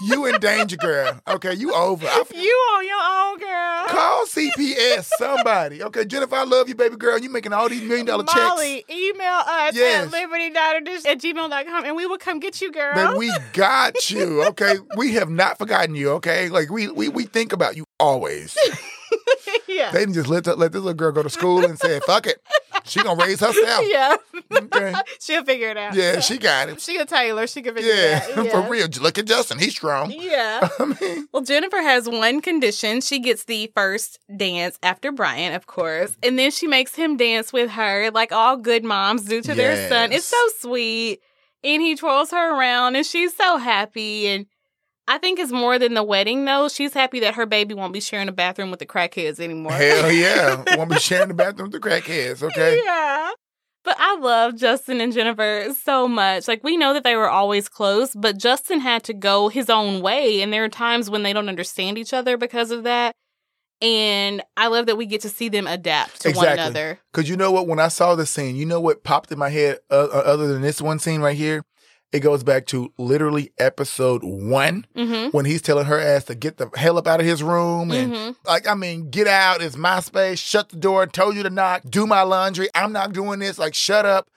You in danger, girl. Okay, you over. I, You on your own, girl. call CPS, somebody. Okay, Jennifer, I love you, baby girl. You making all these million dollar checks. Molly, email us Yes. at liberty.dish at gmail.com and we will come get you, girl. Then we got you. Okay, we have not forgotten you. Okay, like we we we think about you always. yeah. They didn't just let the, let this little girl go to school and say, "Fuck it, she gonna raise herself." yeah. Okay. She'll figure it out. Yeah, she got it. She a Taylor. She can figure Yeah, it out. Yeah, for real. Look at Justin. He's strong. Yeah. I mean, Well, Jennifer has one condition. She gets the first dance after Brian, of course. And then she makes him dance with her, like all good moms do to their son. It's so sweet. And he twirls her around, and she's so happy. And I think it's more than the wedding, though. She's happy that her baby won't be sharing a bathroom with the crackheads anymore. Hell yeah. Won't be sharing the bathroom with the crackheads, okay? Yeah. But I love Justin and Jennifer so much. Like, we know that they were always close, but Justin had to go his own way. And there are times when they don't understand each other because of that. And I love that we get to see them adapt to one another. Because you know what? When I saw the scene, you know what popped in my head uh, uh, other than this one scene right here? It goes back to literally episode one Mm when he's telling her ass to get the hell up out of his room and Mm hmm. like I mean, get out. It's my space. Shut the door. Told you to knock. Do my laundry. I'm not doing this. Like, shut up.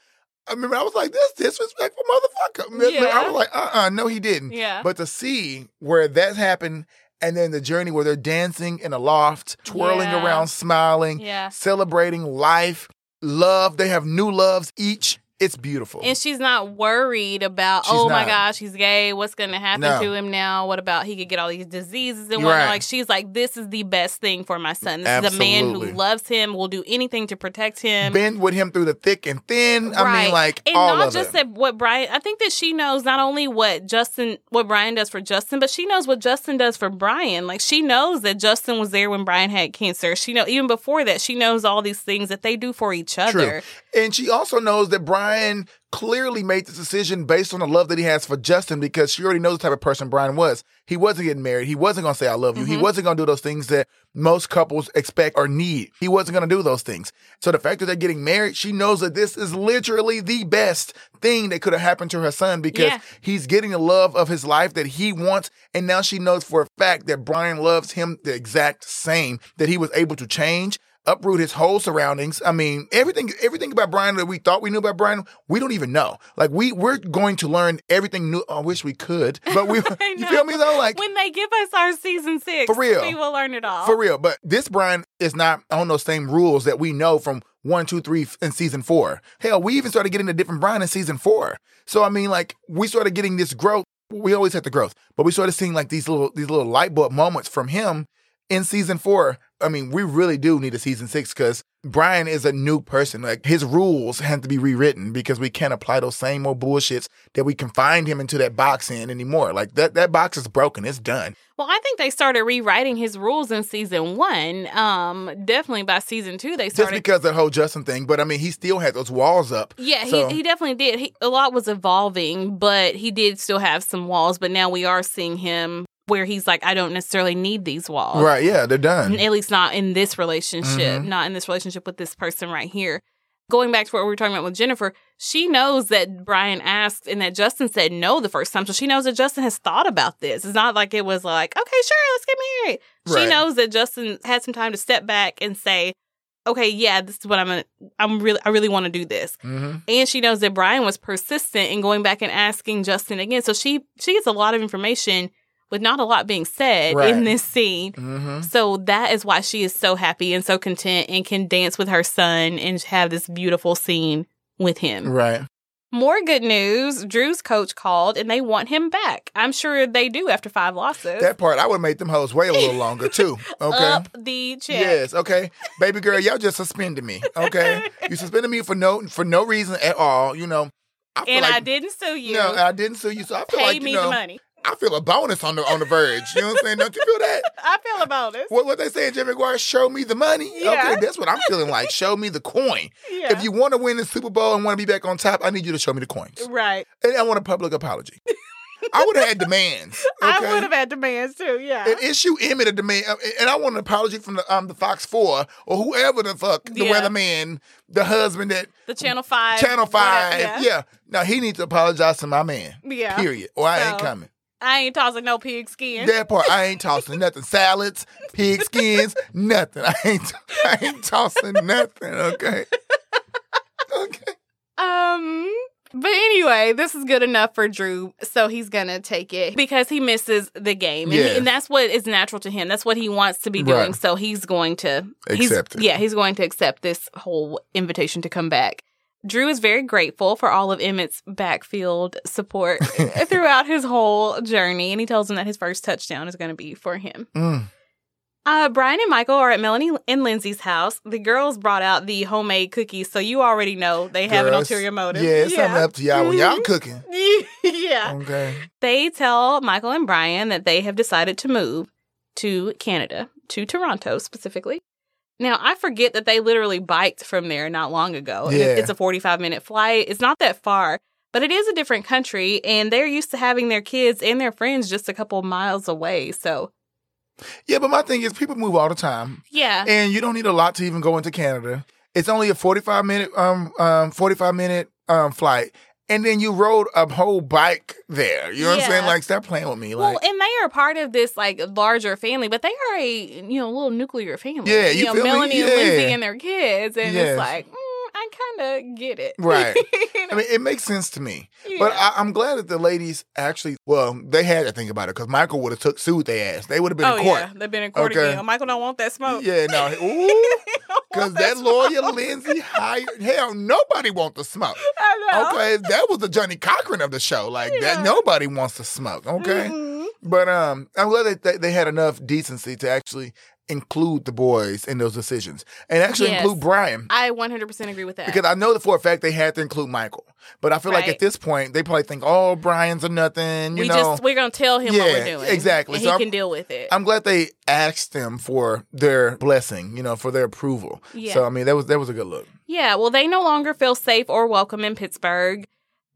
I remember I was like, this disrespectful motherfucker. I was like, uh uh no, he didn't. Yeah. But to see where that happened and then the journey where they're dancing in a loft, twirling Yeah. around, smiling, yeah. celebrating life, love. They have new loves each. It's beautiful. And she's not worried about, She's oh my gosh, he's gay. What's going to happen No. to him now? What about he could get all these diseases and Right. whatnot? Like, she's like, this is the best thing for my son. This is a man who loves him, will do anything to protect him. Been with him through the thick and thin. I Right. mean, like and all not just it. that what Brian I think that she knows not only what Justin what Brian does for Justin, but she knows what Justin does for Brian. Like she knows that Justin was there when Brian had cancer. She know even before that, she knows all these things that they do for each other. And she also knows that Brian clearly made this decision based on the love that he has for Justin because she already knows the type of person Brian was. He wasn't getting married. He wasn't going to say, I love you. He Mhm. wasn't going to do those things that most couples expect or need. He wasn't going to do those things. So the fact that they're getting married, she knows that this is literally the best thing that could have happened to her son because Yeah. he's getting the love of his life that he wants. And now she knows for a fact that Brian loves him the exact same, that he was able to change uproot his whole surroundings. I mean, everything everything about Brian that we thought we knew about Brian, we don't even know. Like we we're going to learn everything new. I wish we could, but we you feel me though? Like when they give us our season six, For real. we will learn it all. for real. But this Brian is not on those same rules that we know from one, two, three in season four. Hell, we even started getting a different Brian in season four. So I mean, like we started getting this growth. We always had the growth, but we started seeing like these little these little light bulb moments from him in season four. I mean, we really do need a season six because Brian is a new person. Like his rules have to be rewritten because we can't apply those same old bullshits that we confined him into that box in anymore. Like that that box is broken. It's done. Well, I think they started rewriting his rules in season one. Um, definitely by season two, they started Just because of the whole Justin thing, but I mean, he still had those walls up. Yeah, So- he, he definitely did. He, a lot was evolving, but he did still have some walls. But now we are seeing him where he's like, I don't necessarily need these walls. Right? Yeah, they're done. At least not in this relationship, Mhm. not in this relationship with this person right here. Going back to what we were talking about with Jennifer, she knows that Brian asked and that Justin said no the first time. So she knows that Justin has thought about this. It's not like it was like, okay, sure, let's get married. She knows that Justin had some time to step back and say, okay, yeah, this is what I'm gonna, I'm really, I really want to do this. hmm And she knows that Brian was persistent in going back and asking Justin again. So she she gets a lot of information with not a lot being said Right. in this scene. hmm So that is why she is so happy and so content and can dance with her son and have this beautiful scene with him. Right. More good news. Drew's coach called and they want him back. I'm sure they do after five losses. That part, I would make them hoes wait a little longer too. Okay. Up the check. Yes, okay. Baby girl, y'all just suspended me. Okay. You suspended me for no for no reason at all. You know. I And like, I didn't sue you. No, I didn't sue you. So I feel Pay like me you know, the money. I feel a bonus on the on the verge. You know what I'm saying? Don't you feel that? I feel about this. What what they say in Jimmy McGuire, show me the money. Yeah. Okay, that's what I'm feeling like. Show me the coin. Yeah. If you want to win the Super Bowl and want to be back on top, I need you to show me the coins. right. And I want a public apology. I would have had demands. I would have had demands too, yeah. and issue Emmett a demand, uh, and I want an apology from the um the Fox Four or whoever the fuck the Yeah. weatherman, the husband that the Channel 5. Channel Five, whatever, yeah. Now he needs to apologize to my man. Yeah. Period. Or I ain't coming. I ain't tossing no pig skin. That part I ain't tossing nothing. Salads, pig skins, nothing. I ain't I ain't tossing nothing. Okay. Okay. Um, but anyway, this is good enough for Drew, so he's gonna take it because he misses the game, and, he- and that's what is natural to him. That's what he wants to be doing. Right. So he's going to Accept it. Yeah, he's going to accept this whole invitation to come back. Drew is very grateful for all of Emmett's backfield support throughout his whole journey, and he tells him that his first touchdown is going to be for him. Mm. Uh, Brian and Michael are at Melanie and Lindsay's house. The girls brought out the homemade cookies, so you already know they have an ulterior motive. Yeah, it's something up to y'all when y'all cooking. yeah. Okay. They tell Michael and Brian that they have decided to move to Canada, to Toronto specifically. Now, I forget that they literally biked from there not long ago. Yeah. It's a 45 minute flight. It's not that far, but it is a different country, and they're used to having their kids and their friends just a couple miles away. So, Yeah, but my thing is, people move all the time, yeah. and you don't need a lot to even go into Canada. It's only a forty-five minute, um, um, forty-five minute, um, flight, and then you rode a whole bike there. You know what I'm saying? Like, stop playing with me. Well, and they are part of this like larger family, but they are a you know little nuclear family. Yeah, you know feel me? Melanie and Lindsay and their kids, and Yes. it's like mm, I kind of get it, Right. You I mean, it makes sense to me. know? But I, I'm glad that the ladies actually, well, they had to think about it because Michael would have took sued their ass. They would have been oh in court. yeah, they've been in court Okay. again. Michael don't want that smoke. Yeah, no, ooh, because want that lawyer Lindsay hired. Hell, nobody wants the smoke. Know. Okay, that was the Johnnie Cochran of the show. Like Yeah. that, nobody wants to smoke. Okay, Mhm. but um, I'm glad that they, they had enough decency to actually include the boys in those decisions and actually Yes. include Brian. I 100% agree with that. Because I know that for a fact they had to include Michael, but I feel like at this point they probably think, "Oh, Brian's a nothing," you we know. just we're gonna tell him what Yeah, we're doing. exactly. and So he I'm- can deal with it. I'm glad they asked them for their blessing, you know, for their approval. Yeah. So I mean, that was that was a good look. Yeah, well, they no longer feel safe or welcome in Pittsburgh.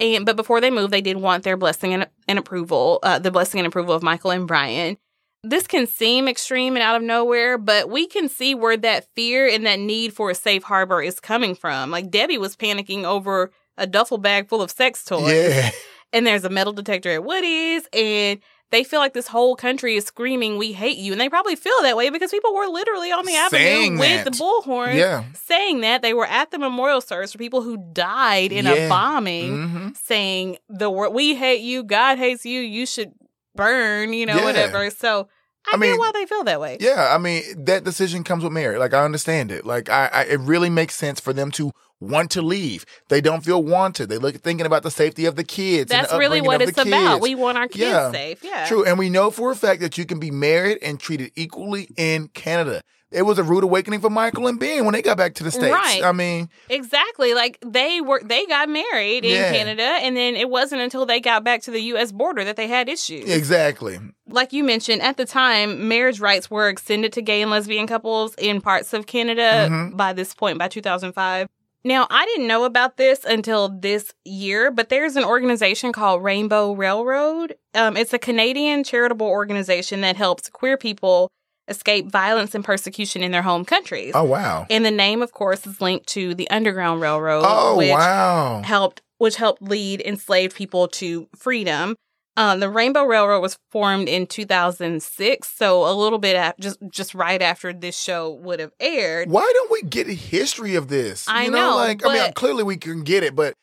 And but before they moved, they did want their blessing and, and approval, uh, the blessing and approval of Michael and Brian. This can seem extreme and out of nowhere, but we can see where that fear and that need for a safe harbor is coming from. Like Debbie was panicking over a duffel bag full of sex toys, Yeah, and there's a metal detector at Woody's, and they feel like this whole country is screaming, "We hate you," and they probably feel that way because people were literally on the Saying avenue with that. the bullhorn yeah. saying that they were at the memorial service for people who died in Yeah. a bombing, hmm saying the word "We hate you, God hates you, you should burn," you know, Yeah. whatever. So I, I mean, why they feel that way. Yeah, I mean that decision comes with marriage. Like I understand it. Like I, I, it really makes sense for them to want to leave. They don't feel wanted. They look thinking about the safety of the kids. That's the really what it's about. We want our kids Yeah. safe. Yeah. True, and we know for a fact that you can be married and treated equally in Canada. It was a rude awakening for Michael and Ben when they got back to the states. Right. I mean, Exactly. Like they were they got married in Yeah. Canada and then it wasn't until they got back to the US border that they had issues. exactly. like you mentioned, at the time, marriage rights were extended to gay and lesbian couples in parts of Canada Mhm. by this point, by 2005. Now, I didn't know about this until this year, but there's an organization called Rainbow Railroad. Um, it's a Canadian charitable organization that helps queer people escape violence and persecution in their home countries. Oh wow. And the name, of course, is linked to the Underground Railroad, Oh which wow. helped which helped lead enslaved people to freedom. Um, the Rainbow Railroad was formed in 2006, so a little bit af- just just right after this show would have aired. Why don't we get a history of this? I you know, like I mean, clearly we can get it, but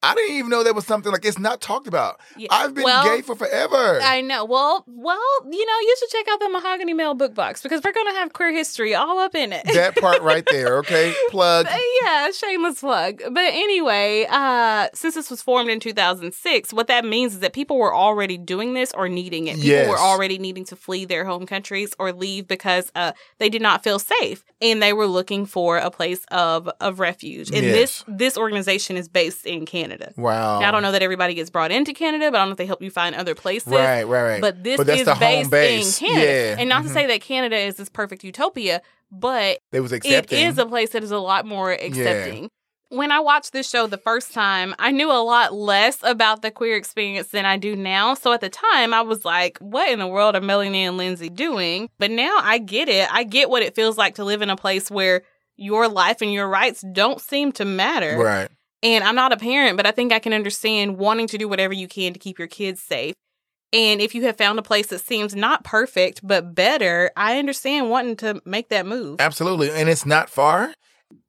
I didn't even know there was something like it's not talked about. Yeah, I've been well, gay for forever. I know. Well, well, you know, you should check out the Mahogany Mail book box because we're gonna have queer history all up in it. that part right there, okay? Plug. yeah, shameless plug. But anyway, uh, since this was formed in 2006, what that means is that people were already doing this or needing it. People Yes. were already needing to flee their home countries or leave because uh, they did not feel safe, and they were looking for a place of of refuge. And this this organization is based in Canada. Wow. Now, I don't know that everybody gets brought into Canada, but I don't know if they help you find other places. Right, right, right. But this that's is the home based base. in Canada. Yeah. And not to mhm. say that Canada is this perfect utopia, but it, was it accepting. is a place that is a lot more accepting. When I watched this show the first time, I knew a lot less about the queer experience than I do now. So at the time, I was like, what in the world are Melanie and Lindsay doing? But now I get it. I get what it feels like to live in a place where your life and your rights don't seem to matter. right. And I'm not a parent, but I think I can understand wanting to do whatever you can to keep your kids safe. And if you have found a place that seems not perfect, but better, I understand wanting to make that move. Absolutely. And it's not far.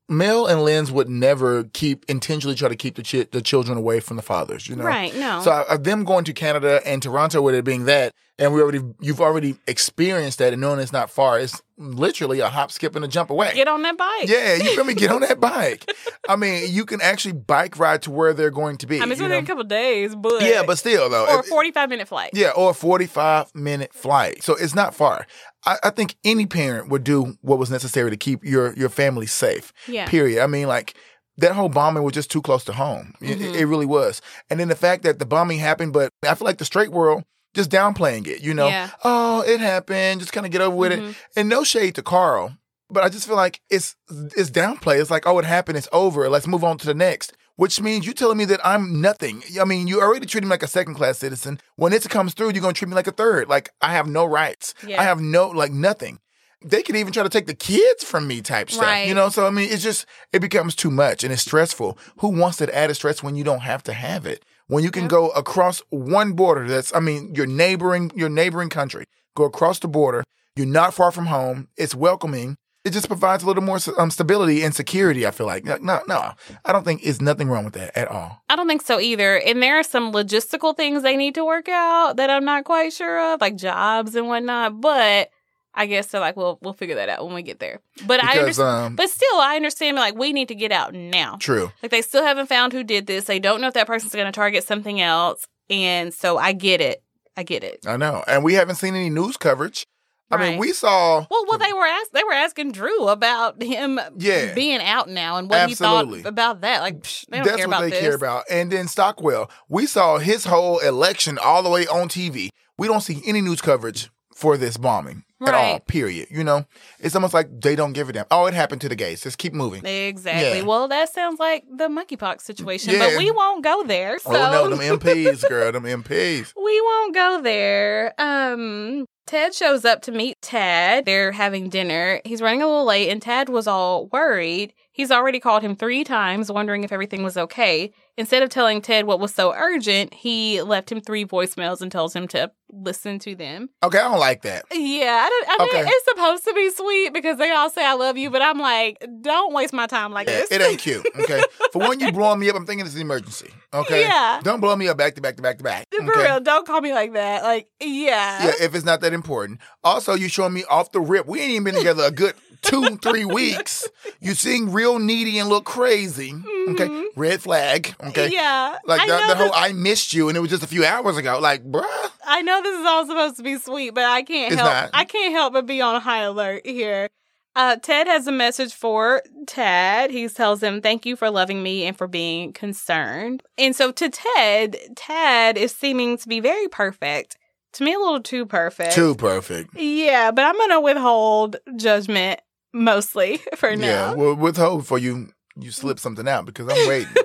Mel and Linz would never keep intentionally try to keep the chi- the children away from the fathers, you know. Right, no. So uh, them going to Canada and Toronto with it being that, and we already you've already experienced that and knowing it's not far. It's literally a hop, skip, and a jump away. Get on that bike. Yeah, you feel me? Get on that bike. I mean, you can actually bike ride to where they're going to be. I mean, it's know? a couple days, but yeah, but still though, or a forty-five minute flight. yeah, or a forty-five minute flight. So it's not far. I, I think any parent would do what was necessary to keep your your family safe. Yeah. Period. I mean, like that whole bombing was just too close to home. It- Mhm. It, really was. And then the fact that the bombing happened, but I feel like the straight world just downplaying it. You know, Yeah. oh, it happened. Just kind of get over with Mhm. it. And no shade to Carl, but I just feel like it's it's downplay. It's like, oh, it happened. It's over. Let's move on to the next. Which means you telling me that I'm nothing. I mean, you already treat me like a second class citizen. When it comes through, you're gonna treat me like a third. Like I have no rights. Yeah. I have no like nothing. They could even try to take the kids from me, type stuff. Right. You know, so I mean, it's just it becomes too much and it's stressful. Who wants that added stress when you don't have to have it? When you can Yeah. go across one border, that's I mean, your neighboring your neighboring country, go across the border. You're not far from home. It's welcoming. It just provides a little more um, stability and security. I feel like no, no, no. I don't think it's nothing wrong with that at all. I don't think so either. And there are some logistical things they need to work out that I'm not quite sure of, like jobs and whatnot. But I guess they're like, well, we'll figure that out when we get there. But I understand. um, but still, I understand. Like, we need to get out now. true. Like, they still haven't found who did this. They don't know if that person's going to target something else. And so I get it. I get it. I know, and we haven't seen any news coverage. I mean, we saw. Well, well, they were asked. They were asking Drew about him Yeah. being out now and what Absolutely. he thought about that. Like, psh, they don't That's care what about they this. care about. And then Stockwell, we saw his whole election all the way on TV. We don't see any news coverage for this bombing at all. Right. Period. You know, it's almost like they don't give a damn. Oh, it happened to the gays. Just keep moving. Exactly. Yeah. Well, that sounds like the monkeypox situation, Yeah. but we won't go there. So Oh no, them MPs, girl, them MPs. we won't go there. Um, Ted shows up to meet Tad. They're having dinner. He's running a little late, and Tad was all worried. He's already called him three times, wondering if everything was okay. Instead of telling Ted what was so urgent, he left him three voicemails and tells him to listen to them. Okay, I don't like that. Yeah, I, don't, I mean, Okay. it's supposed to be sweet because they all say I love you, but I'm like, don't waste my time like Yeah, this. it ain't cute. Okay, for one, you blowing me up. I'm thinking it's an emergency. Okay, Yeah. don't blow me up back to back to back to back. For okay? real, don't call me like that. Like, yeah. Yeah, if it's not that important. Also, you showing me off the rip. We ain't even been together a good two, three weeks. You seem real needy and look crazy. Okay, Mhm. red flag. Okay, Yeah. like know the whole I missed you, and it was just a few hours ago. Like, bruh. I know this is all supposed to be sweet, but I can't It's help not. I can't help but be on high alert here. Uh, Ted has a message for Tad. He tells him, Thank you for loving me and for being concerned. And so to Ted, Tad is seeming to be very perfect. To me, a little too perfect. Too perfect. Yeah, but I'm going to withhold judgment mostly for now. Yeah, well, withhold before you you slip something out because I'm waiting.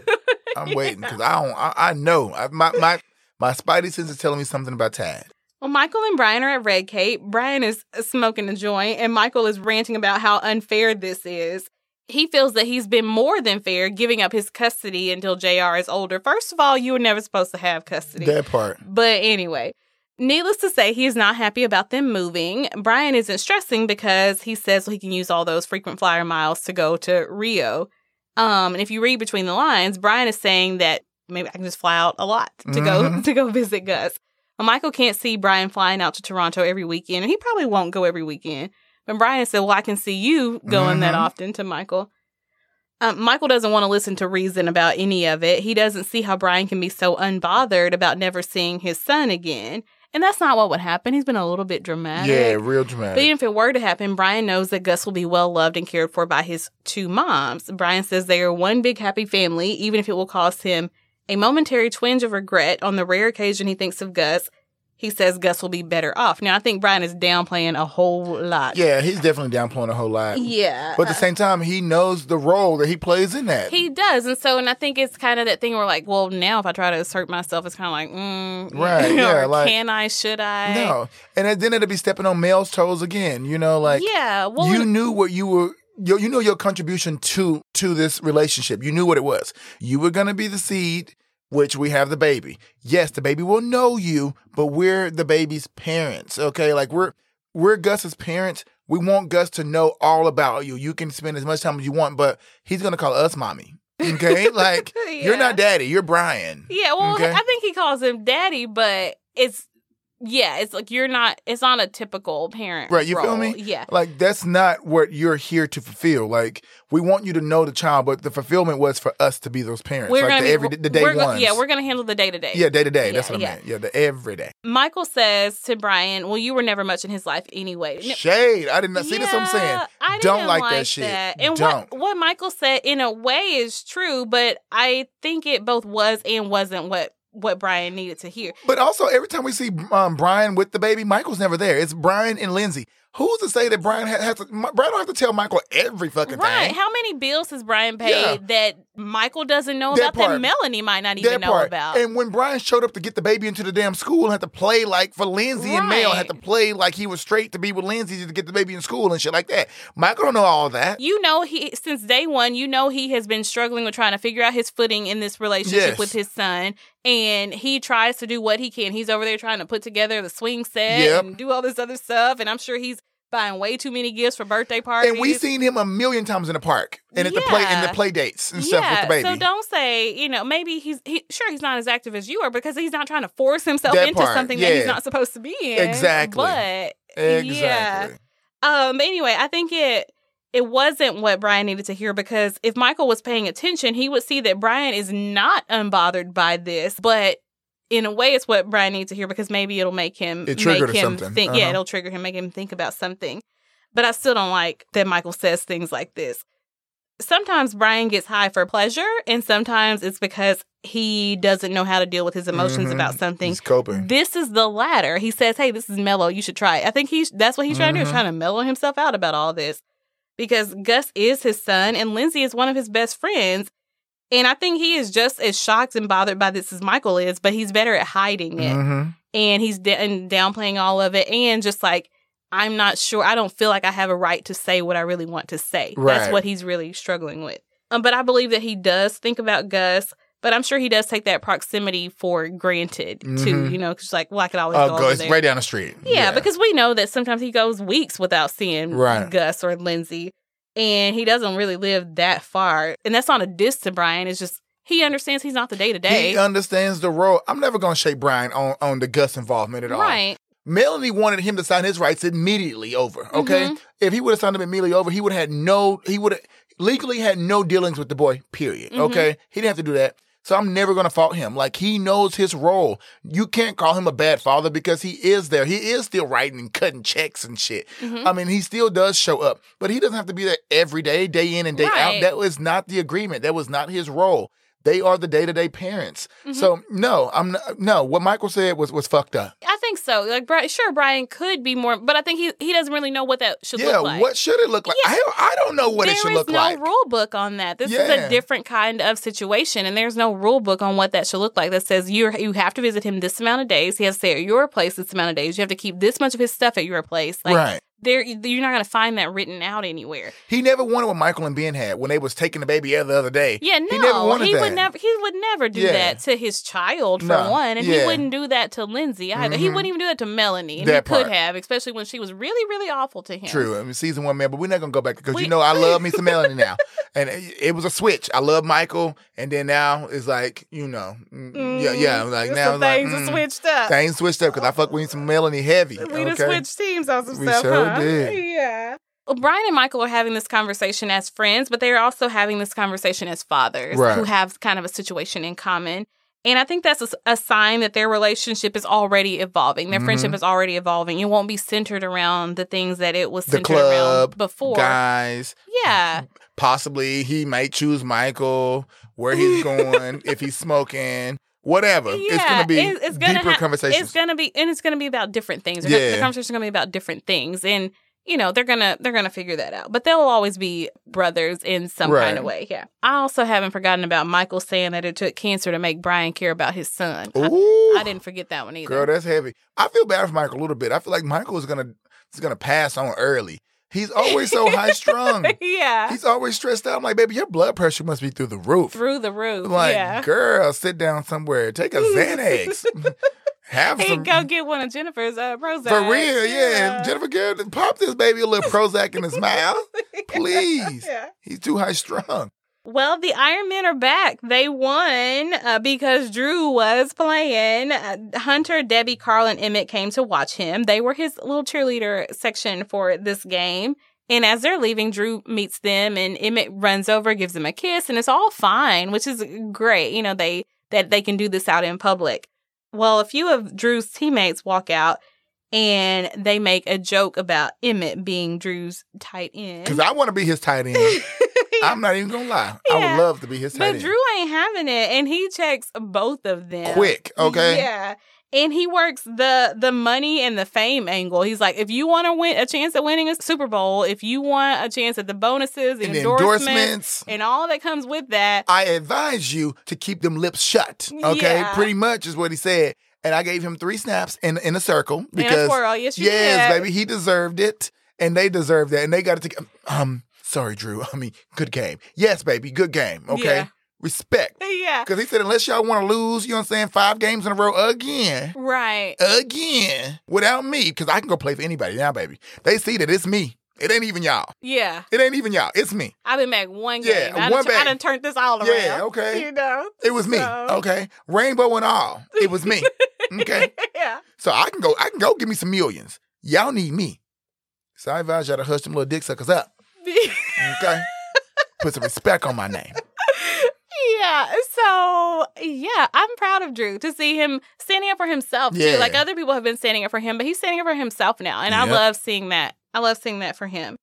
I'm waiting because I don't. I, I know I, my my my spidey sense is telling me something about Tad. Well, Michael and Brian are at Red Cape. Brian is smoking a joint, and Michael is ranting about how unfair this is. He feels that he's been more than fair giving up his custody until JR is older. First of all, you were never supposed to have custody. That part. But anyway, needless to say, he is not happy about them moving. Brian isn't stressing because he says he can use all those frequent flyer miles to go to Rio. Um, and if you read between the lines, Brian is saying that maybe I can just fly out a lot to go Mhm. to go visit Gus. Well, Michael can't see Brian flying out to Toronto every weekend, and he probably won't go every weekend. But Brian said, "Well, I can see you going that Mhm. often." To Michael, um, Michael doesn't want to listen to reason about any of it. He doesn't see how Brian can be so unbothered about never seeing his son again, and that's not what would happen. He's been a little bit dramatic. Yeah, real dramatic. But even if it were to happen, Brian knows that Gus will be well loved and cared for by his two moms. Brian says they are one big happy family, even if it will cost him a momentary twinge of regret on the rare occasion he thinks of Gus. He says Gus will be better off. Now, I think Brian is downplaying a whole lot. Yeah, he's definitely downplaying a whole lot. Yeah. But at the same time, he knows the role that he plays in that. He does. And so, and I think it's kind of that thing where, like, well, now if I try to assert myself, it's kind of like, mm, Right, yeah, like- can I, should I? no, and then it'll be stepping on Mel's toes again. You know, like yeah. Well, you knew what you were. You, you know your contribution to to this relationship. You knew what it was. You were gonna be the seed, which we have the baby. Yes, the baby will know you, but we're the baby's parents. Okay, like we're we're Gus's parents. We want Gus to know all about you. You can spend as much time as you want, but he's gonna call us mommy. Okay, like you're not daddy. You're Brian. Yeah, well, Okay. I think he calls him daddy, but it's yeah, it's like you're not. It's not a typical parent. Right, you feel role. me? Yeah. Like that's not what you're here to fulfill. Like we want you to know the child, but the fulfillment was for us to be those parents. We're like gonna the be every the day we're go- yeah, we're gonna handle the day to day. yeah day to day. That's Yeah, what I yeah. meant. Yeah, the everyday. Michael says to Brian, "Well, you were never much in his life anyway." Shade. I did not see. That's what I'm saying. I Don't like like, that shit. And Don't. what what Michael said in a way is true, but I think it both was and wasn't what what Brian needed to hear. But also, every time we see um, Brian with the baby, Michael's never there. It's Brian and Lindsay. Who's to say that Brian ha- has to? Brian don't have to tell Michael every fucking Right. thing. How many bills has Brian paid Yeah. that Michael doesn't know That about that. Melanie might not even that know part. about? And when Brian showed up to get the baby into the damn school and had to play like for Lindsay and Mel, had to play like he was straight to be with Lindsay to get the baby in school and shit like that. Michael don't know all that. you know he since day one you know he has been struggling with trying to figure out his footing in this relationship Yes. with his son and he tries to do what he can he's over there trying to put together the swing set Yep. and do all this other stuff and i'm sure he's buying way too many gifts for birthday parties And we've seen him a million times in the park and at the play and the play dates and stuff with the baby. So don't say, you know, maybe he's he, sure he's not as active as you are because he's not trying to force himself That into part, something that he's not supposed to be in. Exactly. But exactly. yeah. Um, anyway, I think it it wasn't what Brian needed to hear because if Michael was paying attention, he would see that Brian is not unbothered by this, but in a way, it's what Brian needs to hear because maybe it'll make him It make him something. think. Yeah, Uh-huh. it'll trigger him, make him think about something. But I still don't like that Michael says things like this. Sometimes Brian gets high for pleasure, and sometimes it's because he doesn't know how to deal with his emotions Mhm. about something. He's coping. This is the latter. He says, "Hey, this is mellow. You should try it." I think he's that's what he's trying to do, Mhm. is trying to mellow himself out about all this, because Gus is his son and Lindsay is one of his best friends, and I think he is just as shocked and bothered by this as Michael is, but he's better at hiding it, Mhm. and he's da- and downplaying all of it, and just like. I'm not sure. I don't feel like I have a right to say what I really want to say. Right. That's what he's really struggling with. Um, but I believe that he does think about Gus, but I'm sure he does take that proximity for granted too. Mhm. You know, because like, well, I could always Oh, go go over it's there. right down the street. yeah, because we know that sometimes he goes weeks without seeing Right. Gus or Lindsay, and he doesn't really live that far. And that's not a diss to Brian. It's just he understands he's not the day to day. He understands the role. I'm never gonna shake Brian on, on the Gus involvement at all. Right. Melanie wanted him to sign his rights immediately over. Okay, Mhm. if he would have signed them immediately over, he would have had no. He would have legally had no dealings with the boy. Period. Mhm. Okay, he didn't have to do that. So I'm never gonna fault him. Like he knows his role. You can't call him a bad father because he is there. He is still writing and cutting checks and shit. Mhm. I mean, he still does show up, but he doesn't have to be there every day, day in and day out. That was not the agreement. That was not his role. They are the day to day parents. Mhm. So no, I'm not, no. What Michael said was was fucked up. I think so. Like, Brian, sure, Brian could be more, but I think he he doesn't really know what that should yeah, look like. Yeah, what should it look like? Yeah. I I don't know what it should look no like. There is no rule book on that. This is a different kind of situation, and there's no rule book on what that should look like. That says you you have to visit him this amount of days. He has to stay at your place this amount of days. You have to keep this much of his stuff at your place. Like, right. There, you're not going to find that written out anywhere. He never wanted what Michael and Ben had when they was taking the baby out the other day. Yeah, no, He never wanted that. would never. He would never do Yeah. that to his child for No, one, and yeah. he wouldn't do that to Lindsay either. He Mhm. wouldn't even do that to Melanie, and That he could part. have, especially when she was really, really awful to him. True. I mean, season one, man, but we're not gonna go back because you know I love me some Melanie now, and it, it was a switch. I love Michael, and then now it's like you know, mm, yeah, yeah, like now it's like, things mm, switched up. Things switched up because I fuck with me some Melanie heavy. We okay? just switched teams on some We stuff, sure huh? Did. Yeah. Well, Brian and Michael are having this conversation as friends, but they're also having this conversation as fathers Right. who have kind of a situation in common. And I think that's a, a sign that their relationship is already evolving. Their friendship Mhm. is already evolving. It won't be centered around the things that it was The centered club, around before. Guys, Yeah. possibly he might choose Michael where he's going if he's smoking. Whatever. it's gonna be it's- it's gonna deeper ha- conversations. It's gonna be, and it's gonna be about different things. Yeah. the conversation's gonna be about different things, and you know they're gonna they're gonna figure that out. But they'll always be brothers in some kind of way. Yeah. I also haven't forgotten about Michael saying that it took cancer to make Brian care about his son. I, Ooh, I didn't forget that one either. girl, that's heavy. I feel bad for Michael a little bit. I feel like Michael is gonna is gonna pass on early. He's always so high strung. yeah. He's always stressed out. I'm like, baby, your blood pressure must be through the roof. Through the roof. I'm like, yeah. girl, sit down somewhere. Take a Xanax. Have Hey, some. go get one of Jennifer's uh, Prozac. For real, yeah. Jennifer Garrett, pop this baby a little Prozac in his mouth. Please. Yeah. He's too high strung. Well, the Iron Men are back. They won uh, because Drew was playing. Uh, Hunter, Debbie, Carl, and Emmett came to watch him. They were his little cheerleader section for this game. And as they're leaving, Drew meets them and Emmett runs over, gives him a kiss, and it's all fine, which is great. You know, they that they can do this out in public. Well, a few of Drew's teammates walk out and they make a joke about Emmett being Drew's tight end. Because I want to be his tight end. I'm not even gonna lie. I would love to be his tight But end. But Drew ain't having it, and he checks both of them Quick, okay? Yeah, and he works the the money and the fame angle. He's like, if you want to win a chance at winning a Super Bowl, if you want a chance at the bonuses and, And endorsements, endorsements. and all that comes with that, I advise you to keep them lips shut. Okay, Yeah. pretty much is what he said. And I gave him three snaps in in a circle a because twirl. Yes, yes, baby, he deserved it, and they deserved that, and they got to take. Um, sorry, Drew. I mean, good game. Yes, baby, good game. Okay, Yeah. respect. Yeah, Because he said, unless y'all want to lose, you know what I'm saying, five games in a row again, right. again, without me, because I can go play for anybody now, baby. They see that it's me. It ain't even y'all. Yeah, It ain't even y'all. It's me. I've been back one Yeah, game. I one done, I back. done turned this all around. Yeah, okay. You know. It was me. Okay. Rainbow and all. It was me. Okay. yeah. So I can go, I can go give me some millions. Y'all need me. So I advise y'all to hush them little dick suckers up. Okay. Put some respect on my name. Yeah. So yeah, I'm proud of Drew to see him standing up for himself Yeah. too. Like other people have been standing up for him, but he's standing up for himself now. And I love seeing that. I love seeing that for him.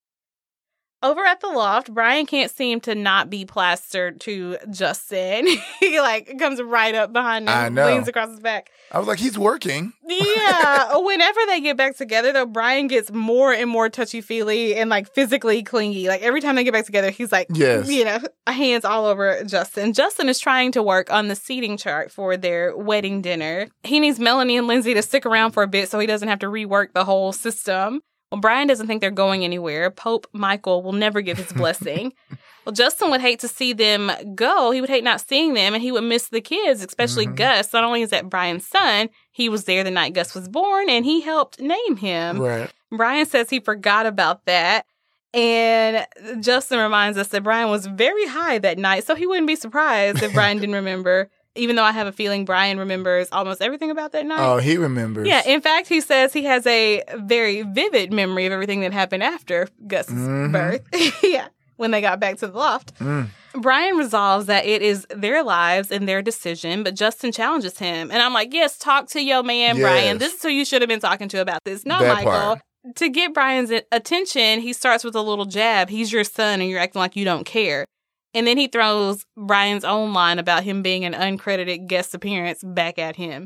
Over at the loft, Brian can't seem to not be plastered to Justin. he like comes right up behind him, I know. leans across his back. I was like, he's working. Yeah. Whenever they get back together, though, Brian gets more and more touchy feely and like physically clingy. Like every time they get back together, he's like, Yes. you know, hands all over Justin. Justin is trying to work on the seating chart for their wedding dinner. He needs Melanie and Lindsay to stick around for a bit so he doesn't have to rework the whole system. Well, Brian doesn't think they're going anywhere. Pope Michael will never give his blessing. well, Justin would hate to see them go. He would hate not seeing them, and he would miss the kids, especially Mhm. Gus. Not only is that Brian's son, he was there the night Gus was born, and he helped name him. Right. Brian says he forgot about that. And Justin reminds us that Brian was very high that night, so he wouldn't be surprised if Brian didn't remember. Even though I have a feeling Brian remembers almost everything about that night. Oh, he remembers. Yeah, in fact, he says he has a very vivid memory of everything that happened after Gus's Mhm. birth. yeah, when they got back to the loft. Mm. Brian resolves that it is their lives and their decision, but Justin challenges him. And I'm like, yes, talk to your man, Brian. This is who you should have been talking to about this, not That Michael. part. To get Brian's attention, he starts with a little jab. He's your son, and you're acting like you don't care. And then he throws Brian's own line about him being an uncredited guest appearance back at him.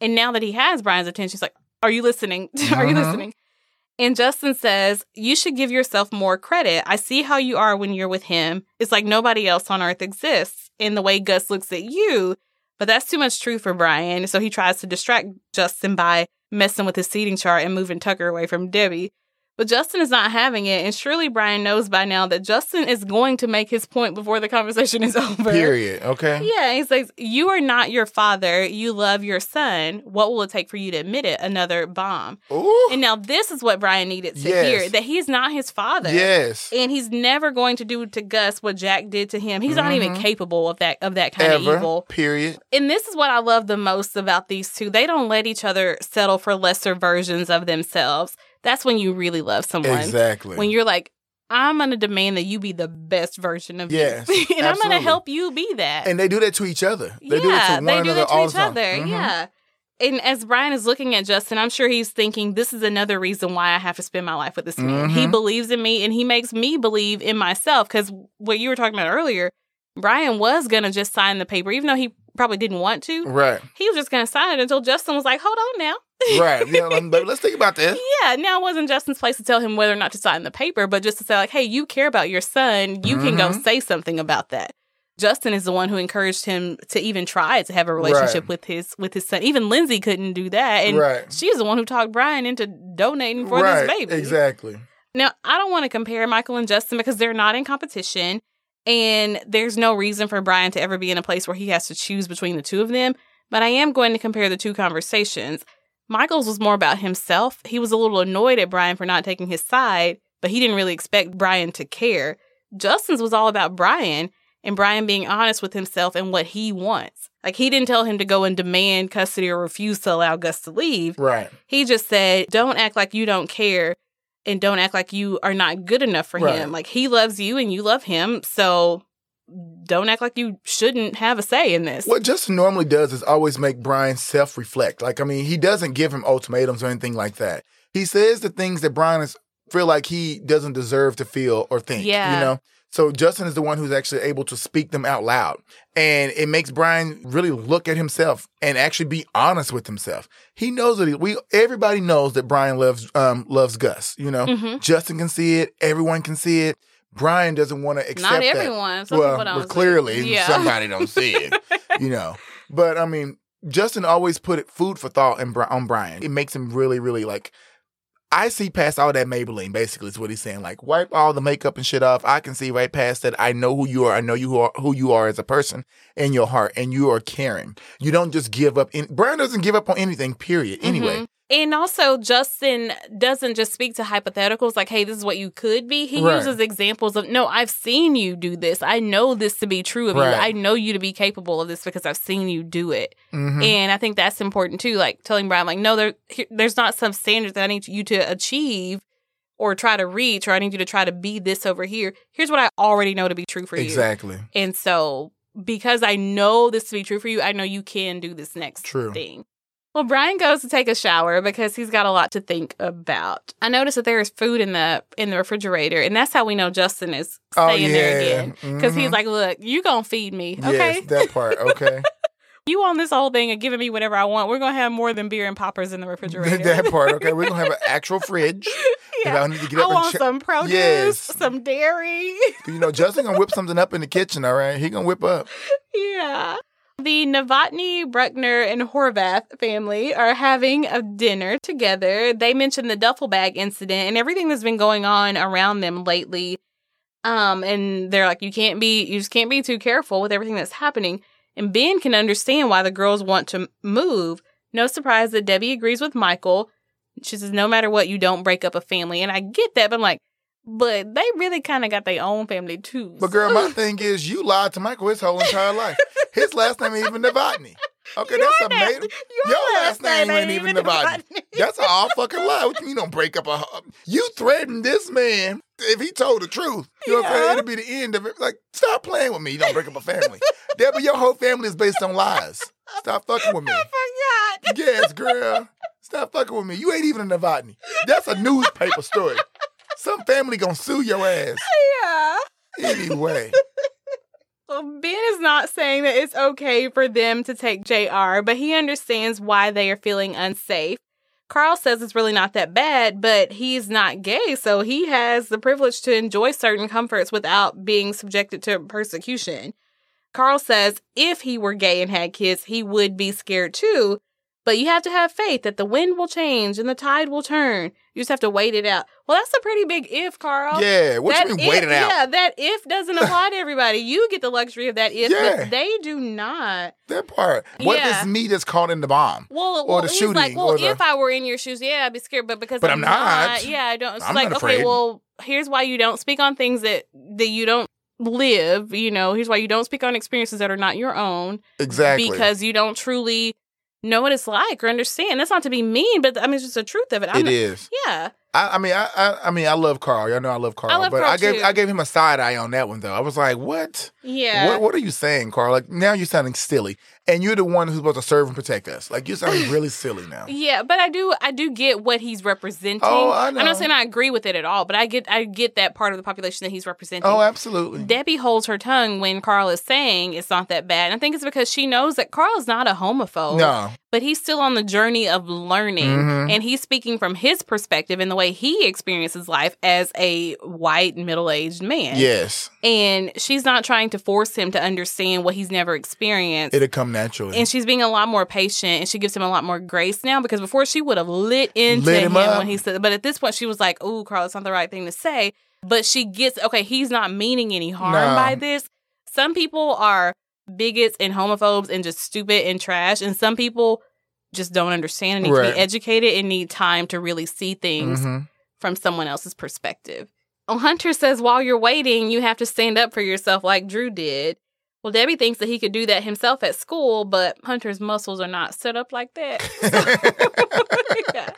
And now that he has Brian's attention, he's like, Are you listening? Are you Mhm. listening? And Justin says, You should give yourself more credit. I see how you are when you're with him. It's like nobody else on earth exists in the way Gus looks at you. But that's too much truth for Brian. So he tries to distract Justin by messing with his seating chart and moving Tucker away from Debbie. But Justin is not having it. And surely Brian knows by now that Justin is going to make his point before the conversation is over. Period. Okay. Yeah, he says, You are not your father. You love your son. What will it take for you to admit it? Another bomb. Ooh. And now this is what Brian needed to Yes. hear that he's not his father. yes. And he's never going to do to Gus what Jack did to him. He's not even Mhm. capable of that of that kind Ever. of evil. Period. And this is what I love the most about these two. They don't let each other settle for lesser versions of themselves. That's when you really love someone. Exactly. When you're like, I'm gonna demand that you be the best version of Yes, you. and I'm gonna help you be that. and they do that to each other. They yeah, do that to one they do another that to each other. Mhm. Yeah. And as Brian is looking at Justin, I'm sure he's thinking, this is another reason why I have to spend my life with this man. He Mhm. believes in me and he makes me believe in myself. Because what you were talking about earlier, Brian was going to just sign the paper, even though he probably didn't want to. Right. He was just going to sign it until Justin was like, hold on now. Right. Yeah, baby, let's think about this. Yeah, now it wasn't Justin's place to tell him whether or not to sign the paper, but just to say, like, hey, you care about your son. You can go Mhm. say something about that. Justin is the one who encouraged him to even try to have a relationship Right. with his with his son. Even Lindsay couldn't do that, and Right. she's the one who talked Brian into donating for right. this baby. Exactly. Now, I don't want to compare Michael and Justin because they're not in competition, and there's no reason for Brian to ever be in a place where he has to choose between the two of them. But I am going to compare the two conversations. Michael's was more about himself. He was a little annoyed at Brian for not taking his side, but he didn't really expect Brian to care. Justin's was all about Brian, and Brian being honest with himself and what he wants. Like he didn't tell him to go and demand custody or refuse to allow Gus to leave. Right. He just said, "Don't act like you don't care." And don't act like you are not good enough for Right. him. Like he loves you and you love him. So don't act like you shouldn't have a say in this. What Justin normally does is always make Brian self reflect. Like, I mean, he doesn't give him ultimatums or anything like that. He says the things that Brian is feel like he doesn't deserve to feel or think. Yeah. You know? So Justin is the one who's actually able to speak them out loud. And it makes Brian really look at himself and actually be honest with himself. He knows that he, we everybody knows that Brian loves um loves Gus, you know. Mhm. Justin can see it, everyone can see it. Brian doesn't want to accept Not that everyone. Some well, well, clearly yeah. somebody don't see it, you know. But I mean, Justin always put it food for thought in, on Brian. It makes him really, really like. I see past all that Maybelline. Basically, is what he's saying. Like, wipe all the makeup and shit off. I can see right past that. I know who you are. I know you who are who you are as a person in your heart, and you are caring. You don't just give up. In, Brian doesn't give up on anything. Period. Anyway, Mhm. And also, Justin doesn't just speak to hypotheticals like, hey, this is what you could be. He Right. uses examples of, no, I've seen you do this. I know this to be true of you. I know you to be capable of this because I've seen you do it. Mhm. And I think that's important too. Like telling Brian, like, no, there, there's not some standard that I need you to achieve or try to reach, or I need you to try to be this over here. Here's what I already know to be true for you. exactly. And so, because I know this to be true for you, I know you can do this next True. thing. Well, Brian goes to take a shower because he's got a lot to think about. I noticed that there is food in the in the refrigerator, and that's how we know Justin is Oh staying there again. Because he's Mhm. like, "Look, you gonna feed me, okay? Yes, that part. Okay. You on this whole thing and giving me whatever I want. We're gonna have more than beer and poppers in the refrigerator. that part. Okay. We're gonna have an actual fridge. Yeah. I need to get I want check. some produce, Yes. some dairy. You know, Justin gonna whip something up in the kitchen, all right? He gonna whip up. Yeah. The Novotny, Bruckner, and Horvath family are having a dinner together. They mentioned the duffel bag incident and everything that's been going on around them lately. Um, and they're like, you can't be, you just can't be too careful with everything that's happening. And Ben can understand why the girls want to move. No surprise that Debbie agrees with Michael. She says, no matter what, you don't break up a family. And I get that, but I'm like, but they really kind of got their own family too. But girl, my thing is, you lied to Michael his whole entire life. His last name ain't even Novotny. Okay, Your that's a name- made. Your, Your last name ain't even Novotny. That's an all fucking lie. What you mean don't break up a? You threatened this man if he told the truth. You know what I'm saying? It'll be the end of it. Like, stop playing with me. You don't break up a family. Debbie, your whole family is based on lies. Stop fucking with me. I forgot. Yes, girl. Stop fucking with me. You ain't even a Novotny. That's a newspaper story. Some family gonna sue your ass. Yeah. Anyway. Ben is not saying that it's okay for them to take JR, but he understands why they are feeling unsafe. Carl says it's really not that bad, but he's not gay, so he has the privilege to enjoy certain comforts without being subjected to persecution. Carl says if he were gay and had kids, he would be scared too, but you have to have faith that the wind will change and the tide will turn. You just have to wait it out. Well, that's a pretty big if, Carl. Yeah. What That you mean if- wait it out? Yeah, that if doesn't apply to everybody. You get the luxury of that if, Yeah. but they do not. That part. What Yeah. it's me that's caught in the bomb? Well, Or well the shooting, like, well, the- if I were in your shoes, yeah, I'd be scared. But because But I'm, I'm not. yeah, I don't. It's I'm like, not okay, well, here's why you don't speak on things that that you don't live. You know, here's why you don't speak on experiences that are not your own Exactly. because you don't truly know what it's like or understand. That's not to be mean, but I mean, it's just the truth of it. I'm it not- is. Yeah. I, I mean, I, I, I mean, I love Carl. Y'all know I love Carl. I love but Carl, I gave, too. I gave him a side eye on that one though. I was like, what? Yeah. What, what are you saying, Carl? Like now you're sounding silly, and you're the one who's supposed to serve and protect us. Like you're sounding really silly now. Yeah, but I do I do get what he's representing. Oh, I know. I'm not saying I agree with it at all, but I get I get that part of the population that he's representing. Oh, absolutely. Debbie holds her tongue when Carl is saying it's not that bad. And I think it's because she knows that Carl is not a homophobe, No. But he's still on the journey of learning. Mhm. And he's speaking from his perspective and the way he experiences life as a white middle aged man. Yes, And she's not trying to force him to understand what he's never experienced. it'll come naturally. And she's being a lot more patient and she gives him a lot more grace now because before she would have lit into Lit him, him when he said, but at this point she was like, oh, Carl, it's not the right thing to say. But she gets, okay, he's not meaning any harm No. by this. Some people are bigots and homophobes and just stupid and trash. And some people just don't understand and need to be educated and need time to really see things Mhm. from someone else's perspective. Oh, Hunter says while you're waiting, you have to stand up for yourself like Drew did. Well, Debbie thinks that he could do that himself at school, but Hunter's muscles are not set up like that. yeah.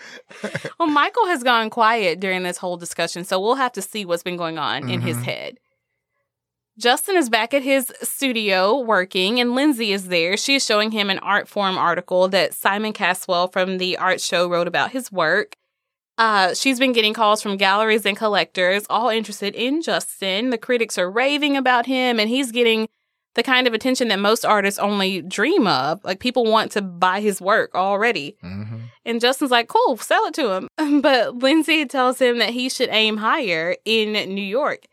Well, Michael has gone quiet during this whole discussion, so we'll have to see what's been going on in his Mhm. head. Justin is back at his studio working, and Lindsay is there. She is showing him an Artforum article that Simon Caswell from the art show wrote about his work. Uh, she's been getting calls from galleries and collectors, all interested in Justin. The critics are raving about him, and he's getting the kind of attention that most artists only dream of. Like people want to buy his work already. Mhm. And Justin's like, cool, sell it to him. But Lindsay tells him that he should aim higher in New York.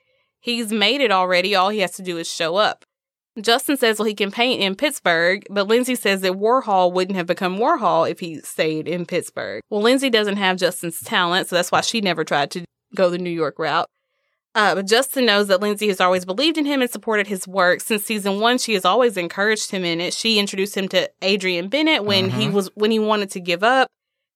He's made it already. All he has to do is show up. Justin says, well, he can paint in Pittsburgh, but Lindsay says that Warhol wouldn't have become Warhol if he stayed in Pittsburgh. Well, Lindsay doesn't have Justin's talent, so that's why she never tried to go the New York route. Uh, but Justin knows that Lindsay has always believed in him and supported his work. Since season one, she has always encouraged him in it. She introduced him to Adrian Bennett when he Mhm. was when he wanted to give up,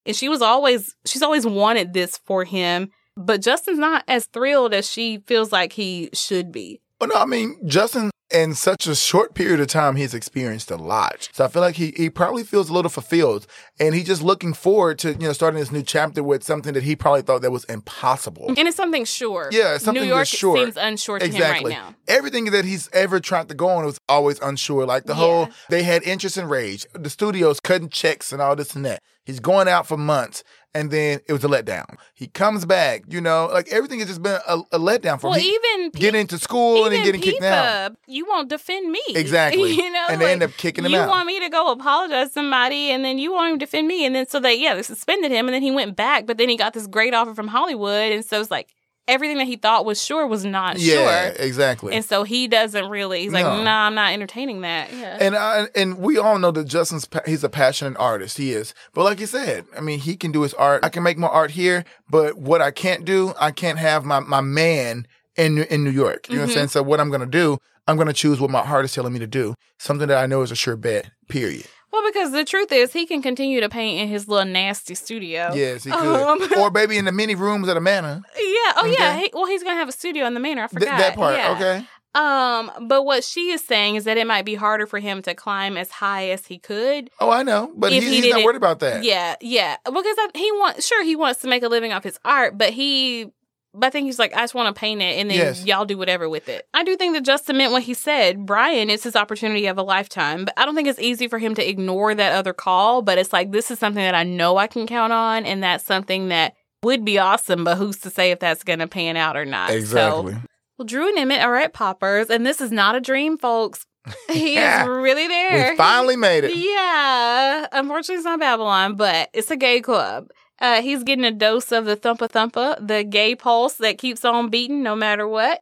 and she was always she's always wanted this for him. But Justin's not as thrilled as she feels like he should be. Well, no, I mean, Justin, in such a short period of time, he's experienced a lot. So I feel like he, he probably feels a little fulfilled. And he's just looking forward to, you know, starting this new chapter with something that he probably thought that was impossible. And it's something sure. Yeah, it's something New York that's sure. seems unsure to Exactly. him right now. Everything that he's ever tried to go on was always unsure. Like the Yeah. whole, they had interest in Rage. The studios cutting checks and all this and that. He's going out for months, and then it was a letdown. He comes back, you know, like everything has just been a, a letdown for Well, him. He- even P- getting into school and then getting kicked out. You won't defend me. Exactly. you know, And they like, end up kicking him you out. You want me to go apologize to somebody, and then you want him to defend me, and then so they yeah they suspended him, and then he went back, but then he got this great offer from Hollywood, and so it's like everything that he thought was sure was not sure. yeah, sure, exactly. and so he doesn't really. He's like, No. nah, I'm not entertaining that. Yeah. And I, and we all know that Justin's pa- he's a passionate artist. He is. But like you said, I mean, he can do his art. I can make my art here, but what I can't do, I can't have my my man in in New York. You know what I'm Mhm. saying? So what I'm gonna do, I'm gonna choose what my heart is telling me to do. Something that I know is a sure bet. Period. Well, because the truth is, he can continue to paint in his little nasty studio. Yes, he could. Um, or maybe in the many rooms at the manor. Yeah. Oh, yeah. He, well, he's gonna have a studio in the manor. I Th- forgot that part. Yeah. Okay. Um, but what she is saying is that it might be harder for him to climb as high as he could. Oh, I know, but he, he he's not worried about that. Yeah, yeah. Because I, he wants, sure, he wants to make a living off his art, but he, but I think he's like, I just want to paint it, and then Yes. y'all do whatever with it. I do think that Justin meant what he said. Brian, it's his opportunity of a lifetime, but I don't think it's easy for him to ignore that other call. But it's like this is something that I know I can count on, and that's something that would be awesome. But who's to say if that's going to pan out or not? So- Exactly. well, Drew and Emmett are at Poppers, and this is not a dream, folks. He Yeah. is really there. we finally made it. Yeah. Unfortunately, it's not Babylon, but it's a gay club. Uh, he's getting a dose of the thumpa thumpa, the gay pulse that keeps on beating no matter what.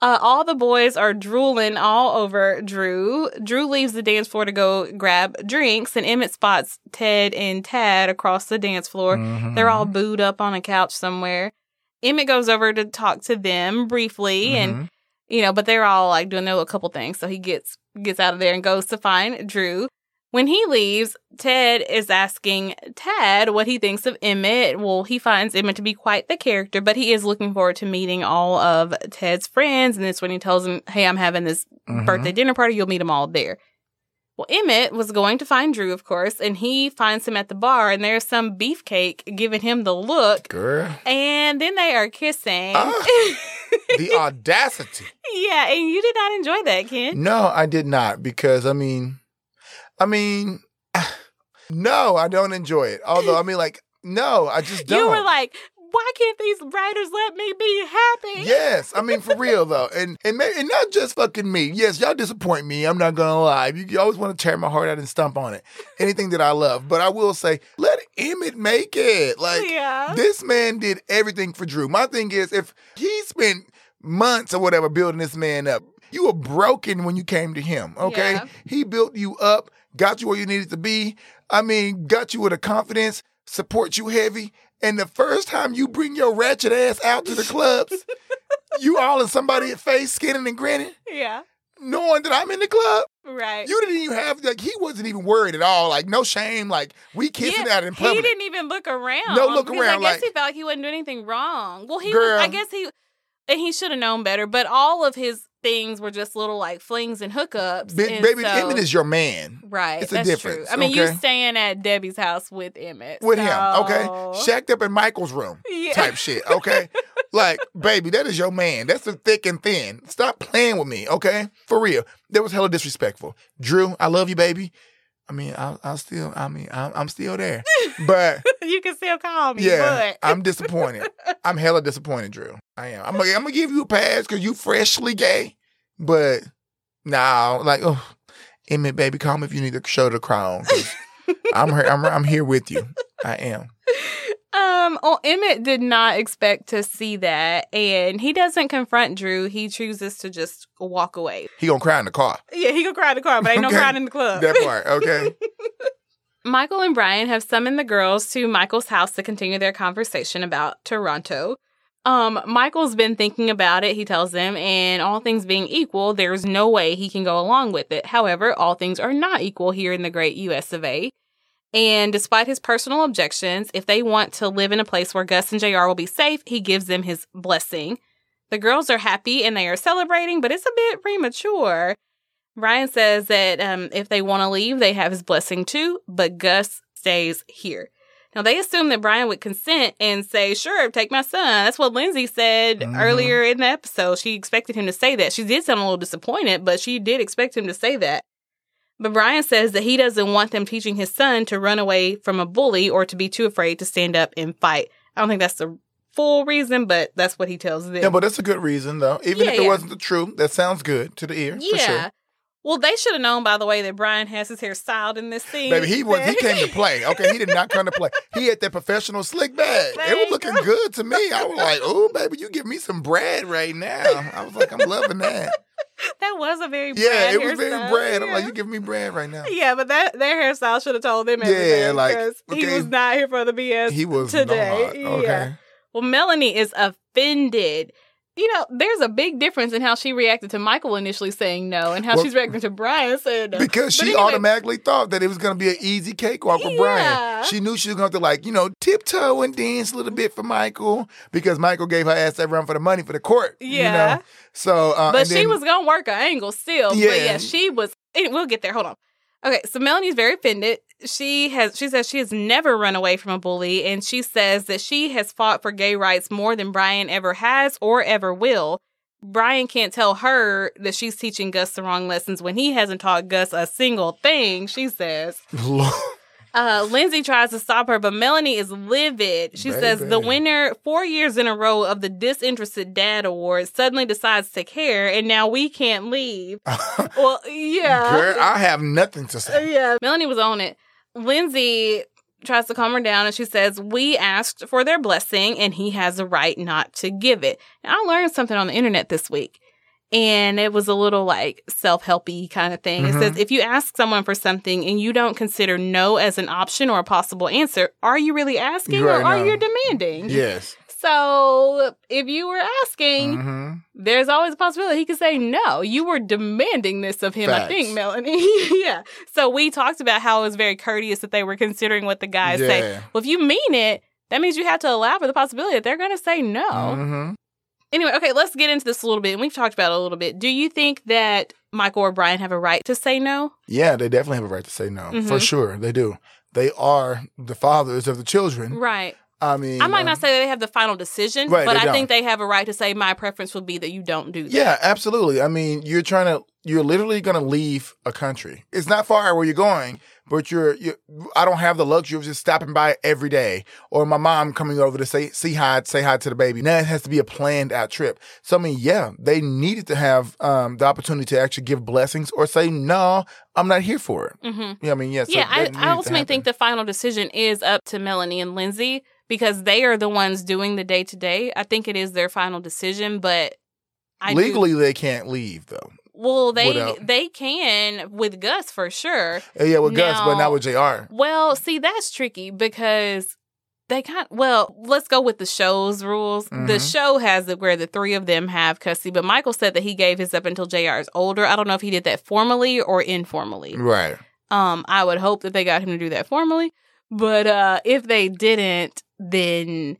Uh, all the boys are drooling all over Drew. Drew leaves the dance floor to go grab drinks, and Emmett spots Ted and Tad across the dance floor. Mhm. They're all booed up on a couch somewhere. Emmett goes over to talk to them briefly, and Mhm. you know, but they're all like doing their little couple things. So he gets gets out of there and goes to find Drew. When he leaves, Ted is asking Tad what he thinks of Emmett. Well, he finds Emmett to be quite the character, but he is looking forward to meeting all of Ted's friends. And that's when he tells him, Hey, I'm having this Mhm. birthday dinner party. You'll meet them all there. Well, Emmett was going to find Drew, of course, and he finds him at the bar, and there's some beefcake giving him the look. Girl. And then they are kissing. Ah. the audacity. Yeah, and you did not enjoy that, Ken. No, I did not because I mean, I mean, no, I don't enjoy it. Although I mean, like, no, I just don't. You were like, why can't these writers let me be happy? Yes, I mean for real though, and and and not just fucking me. Yes, y'all disappoint me. I'm not gonna lie. You, you always want to tear my heart out and stomp on it. Anything that I love, but I will say, let Emmett make it. Like Yeah. this man did everything for Drew. My thing is, if he spent months or whatever building this man up, you were broken when you came to him. Okay, Yeah. he built you up, got you where you needed to be. I mean, got you with a confidence, support you heavy. And the first time you bring your ratchet ass out to the clubs, you all in somebody's face, skinning and grinning, Yeah. knowing that I'm in the club. Right. You didn't even have like he wasn't even worried at all. Like no shame. Like we kissing Yeah, out in He didn't even look around. No look around, I guess like- he felt like he wasn't doing anything wrong. Well, he Girl. was, I guess he and he should have known better. But all of his things were just little like flings and hookups. Ba- and baby, so- Emmett is your man. right. it's a that's difference, True. I mean, you okay? staying at Debbie's house with Emmett With him, okay? Shacked up in Michael's room Yeah. type shit, okay? like, baby, that is your man. That's the thick and thin. Stop playing with me, okay? For real. That was hella disrespectful. Drew, I love you, baby. I mean, I'll, I'll still, I mean, I'm, I'm still there. But you can still call me. yeah, but I'm disappointed. I'm hella disappointed, Drew. I am. I'm gonna, I'm gonna give you a pass because you freshly gay. But now, like, oh, Emmett, baby, call me if you need to show the crown. I'm here. I'm, I'm here with you. I am. Um, well, Emmett did not expect to see that, and he doesn't confront Drew. He chooses to just walk away. He gonna cry in the car. Yeah, he gonna cry in the car, but ain't no crying in the club. That part, okay? Michael and Brian have summoned the girls to Michael's house to continue their conversation about Toronto. Um, Michael's been thinking about it, he tells them, and all things being equal, there's no way he can go along with it. However, all things are not equal here in the great US of A. And despite his personal objections, if they want to live in a place where Gus and JR will be safe, he gives them his blessing. The girls are happy and they are celebrating, but it's a bit premature. Brian says that um, if they want to leave, they have his blessing too, but Gus stays here. Now, they assume that Brian would consent and say, Sure, take my son. That's what Lindsay said Mhm. earlier in the episode. She expected him to say that. She did sound a little disappointed, but she did expect him to say that. But Brian says that he doesn't want them teaching his son to run away from a bully or to be too afraid to stand up and fight. I don't think that's the full reason, but that's what he tells them. Yeah, but that's a good reason, though. Even Yeah, if it yeah. wasn't the truth, that sounds good to the ear. For Yeah. sure. Well, they should have known, by the way, that Brian has his hair styled in this scene. Baby, he was he came to play. Okay, he did not come to play. He had that professional slick back. It was looking go. good to me. I was like, "Oh, baby, you give me some bread right now." I was like, "I'm loving that." that was a very Yeah, it was very hairstyle. bread. I'm like, "You giving me bread right now." Yeah, but that their hairstyle should have told them Yeah, everything. like, 'cause he was not here for the BS. He was today. not. Okay. Yeah. Well, Melanie is offended. You know, there's a big difference in how she reacted to Michael initially saying no and how Well- she's reacting to Brian saying no. Because she anyway, automatically thought that it was going to be an easy cakewalk for Yeah. Brian. She knew she was going to like, you know, tiptoe and dance a little bit for Michael because Michael gave her ass that run for the money for the court. You Yeah. know? So, uh, But she then- was gonna work an angle still. But Yeah. yeah, she was. We'll get there. Hold on. Okay, so Melanie's very offended. She has. She says she has never run away from a bully, and she says that she has fought for gay rights more than Brian ever has or ever will. Brian can't tell her that she's teaching Gus the wrong lessons when he hasn't taught Gus a single thing. She says. Uh, Lindsay tries to stop her, but Melanie is livid. She says the winner four years in a row of the Disinterested Dad Award suddenly decides to care, and now we can't leave. well, yeah. Girl, I have nothing to say. yeah. Melanie was on it. Lindsay tries to calm her down and she says, We asked for their blessing and he has a right not to give it. Now, I learned something on the internet this week. And it was a little like self helpy kind of thing. It Mhm. says, if you ask someone for something and you don't consider no as an option or a possible answer, are you really asking Right, or are no. you demanding? Yes. So if you were asking, hmm there's always a possibility he could say no. You were demanding this of him, I think, Melanie. yeah. So we talked about how it was very courteous that they were considering what the guys say. Well, if you mean it, that means you have to allow for the possibility that they're going to say no. hmm Anyway, okay, let's get into this a little bit. And we've talked about it a little bit. Do you think that Michael or Brian have a right to say no? Yeah, they definitely have a right to say no. For Mhm. sure, they do. They are the fathers of the children. Right. I mean, I might um, not say that they have the final decision, Right, but I don't. think they have a right to say my preference would be that you don't do that. Yeah, absolutely. I mean, you're trying to, you're literally going to leave a country. It's not far where you're going, but you're, you I don't have the luxury of just stopping by every day or my mom coming over to say, see hi, say hi to the baby. Now it has to be a planned out trip. So, I mean, yeah, they needed to have um, the opportunity to actually give blessings or say, no, I'm not here for it. Mm-hmm. Yeah, I mean, yeah. so yeah, I, I ultimately think the final decision is up to Melanie and Lindsay because they are the ones doing the day to day. I think it is their final decision, but I do- legally they can't leave though. Well, they they can with Gus for sure. Uh, Yeah, with Gus, but not with Jr. Well, see, that's tricky because they kind well, let's go with the show's rules. The Mhm. show has it where the three of them have custody, but Michael said that he gave his up until JR is older. I don't know if he did that formally or informally. Right. Um, I would hope that they got him to do that formally. But uh if they didn't, then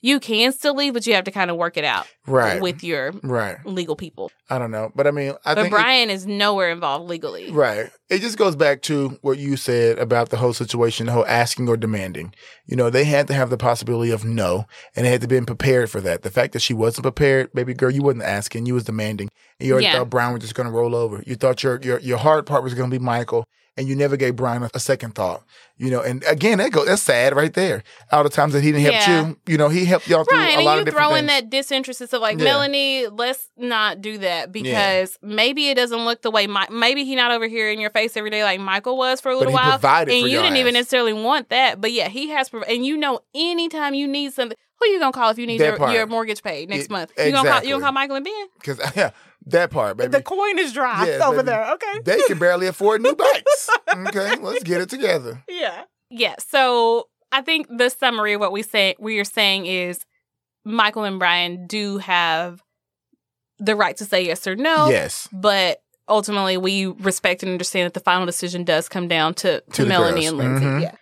you can still leave, but you have to kind of work it out Right. with your right. legal people. I don't know. But I mean, I but think. it- Brian is nowhere involved legally. Right. It just goes back to what you said about the whole situation, the whole asking or demanding. You know, they had to have the possibility of no, and they had to be prepared for that. The fact that she wasn't prepared, baby girl, you wasn't asking, you was demanding. And you already Yeah. thought Brian was just going to roll over. You thought your your your hard part was going to be Michael, and you never gave Brian a, a second thought. You know, and again, that go that's sad right there. All the times that he didn't help you, you know, he helped y'all through Right, a and lot of different throw in that disinterest of like Yeah. Melanie. Let's not do that because maybe it doesn't look the way Mi- maybe he not over here in your face every day like Michael was for a little he while, and for you didn't even necessarily want that. But yeah, he has, and you know, anytime you need something, who you gonna call if you need your, your mortgage paid next It- month? You gonna call exactly. you gonna call Michael and Ben? Because yeah, that part, baby. The coin is dry Yes, over baby. there. Okay. they can barely afford new bikes. Okay, let's get it together. Yeah. Yeah. So I think the summary of what we say we are saying is Michael and Brian do have the right to say yes or no. Yes. But ultimately we respect and understand that the final decision does come down to, to, To Melanie girls. and Lindsay. Mhm. Yeah.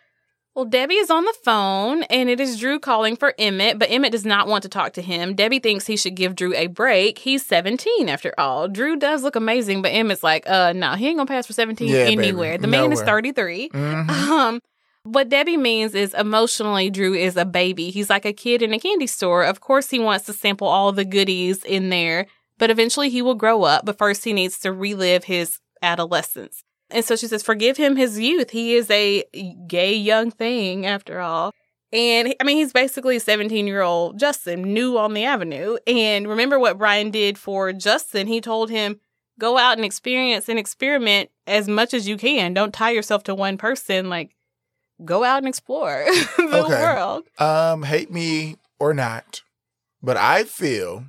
Well, Debbie is on the phone and it is Drew calling for Emmett, but Emmett does not want to talk to him. Debbie thinks he should give Drew a break. He's 17 after all. Drew does look amazing, but Emmett's like, uh, no, he ain't gonna pass for 17 Yeah, baby. anywhere. The man is Nowhere. 33. Mhm. Um, what Debbie means is emotionally, Drew is a baby. He's like a kid in a candy store. Of course, he wants to sample all the goodies in there, but eventually he will grow up. But first, he needs to relive his adolescence. And so she says, Forgive him his youth. He is a gay young thing, after all. And I mean, he's basically a 17 year old Justin, new on the avenue. And remember what Brian did for Justin? He told him, Go out and experience and experiment as much as you can. Don't tie yourself to one person. Like, go out and explore the Okay. world. Um, hate me or not, but I feel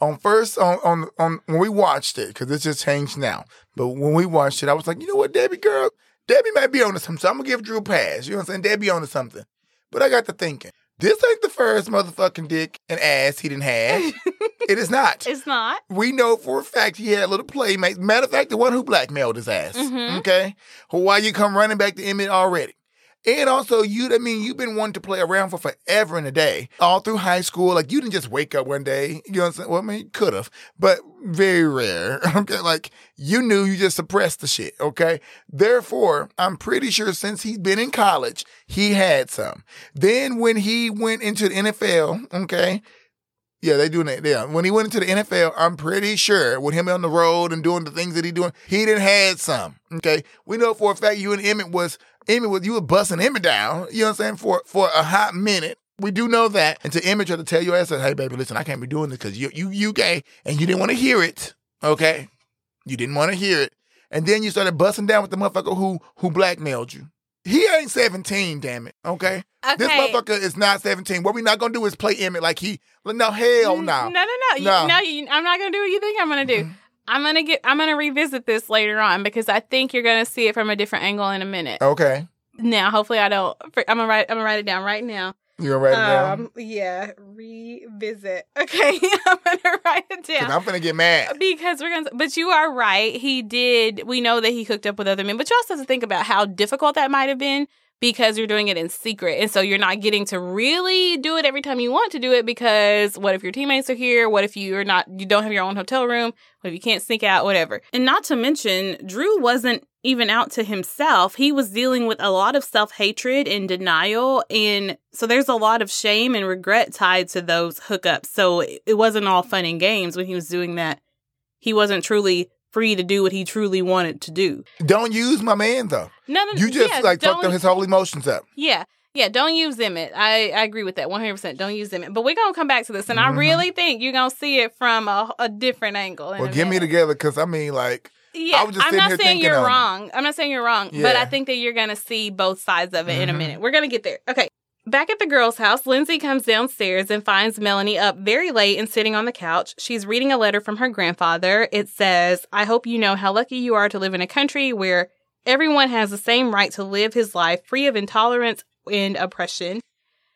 on first on on on when we watched it because it's just changed now. But when we watched it, I was like, you know what, Debbie girl, Debbie might be onto something. So I'm gonna give Drew a pass. You know what I'm saying? Debbie onto something. But I got to thinking, this ain't the first motherfucking dick and ass he didn't have. it is not. It's not. We know for a fact he had a little playmates. Matter of fact, the one who blackmailed his ass. Mhm. Okay? Why you come running back to Emmett already? And also, you, I mean, you've been wanting to play around for forever and a day, all through high school. Like, you didn't just wake up one day. You know what I'm saying? Well, I mean, could have, but very rare. Okay. Like, you knew you just suppressed the shit. Okay. Therefore, I'm pretty sure since he's been in college, he had some. Then when he went into the NFL, okay, yeah, they doing that. Yeah, when he went into the NFL, I'm pretty sure with him on the road and doing the things that he doing, he didn't had some. Okay, we know for a fact you and Emmett was Emmett was you were busting Emmett down. You know what I'm saying for for a hot minute. We do know that. And to Emmett tried to tell your ass, "Hey, baby, listen, I can't be doing this because you you you gay and you didn't want to hear it. Okay, you didn't want to hear it, and then you started busting down with the motherfucker who who blackmailed you. He ain't 17, damn it. Okay. Okay. This motherfucker is not 17. What we not gonna do is play Emmett like he. No, hell N- no. No, no, no. You- No. no, you, I'm not gonna do what you think I'm gonna do. Mhm. I'm gonna get. I'm gonna revisit this later on because I think you're gonna see it from a different angle in a minute. Okay. Now, hopefully, I don't. I'm gonna write. I'm gonna write it down right now. You gonna write it down? Um, yeah, revisit. Okay, I'm gonna write it down. I'm finna get mad. Because we're gonna, but you are right. He did. We know that he hooked up with other men, but you also have to think about how difficult that might have been because you're doing it in secret, and so you're not getting to really do it every time you want to do it. Because what if your teammates are here? What if you're not? You don't have your own hotel room? What if you can't sneak out? Whatever. And not to mention, Drew wasn't even out to himself. He was dealing with a lot of self hatred and denial. And so there's a lot of shame and regret tied to those hookups. So it it wasn't all fun and games when he was doing that. He wasn't truly free to do what he truly wanted to do. Don't use my man though. No, no, You just yeah, like fucked up his whole emotions up. Yeah. Yeah, don't use Emmett. I, I agree with that 100%. Don't use Emmett. But we're going to come back to this. And I Mhm. really think you're going to see it from a, a different angle. Well, get me together because I mean, like, Yeah, I was just I'm not saying you're it. wrong. I'm not saying you're wrong, but I think that you're going to see both sides of it in a Mhm. minute. We're going to get there. Okay. Back at the girls' house, Lindsay comes downstairs and finds Melanie up very late and sitting on the couch. She's reading a letter from her grandfather. It says, I hope you know how lucky you are to live in a country where everyone has the same right to live his life free of intolerance and oppression.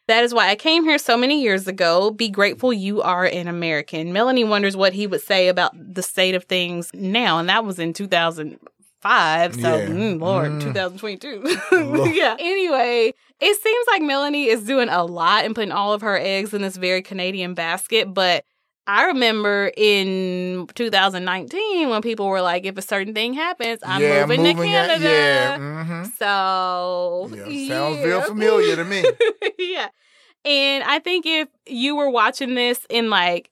That is why I came here so many years ago. Be grateful you are an American. Melanie wonders what he would say about the state of things now, and that was in 2005 five. So, Yeah. mm, Lord, Mm. 2022. Lord. yeah. Anyway, it seems like Melanie is doing a lot and putting all of her eggs in this very Canadian basket. But I remember in 2019 when people were like, if a certain thing happens, I'm yeah, moving, to moving out- Canada. Yeah. hmm So, Yeah, sounds yeah. real familiar to me. yeah. And I think if you were watching this in like,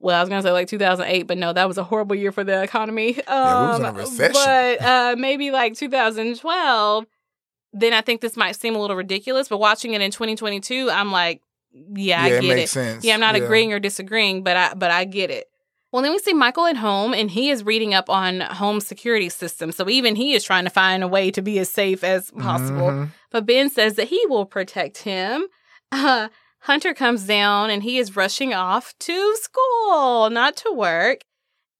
well, I was gonna say like 2008, but no, that was a horrible year for the economy. Um, Yeah, we was in a recession. But uh, maybe like 2012, then I think this might seem a little ridiculous. But watching it in 2022, I'm like, yeah, I it get makes it. sense. Yeah, I'm not Yeah. agreeing or disagreeing, but I but I get it. Well, then we see Michael at home, and he is reading up on home security systems. So even he is trying to find a way to be as safe as possible. Mhm. But Ben says that he will protect him. Uh, Hunter comes down and he is rushing off to school, not to work.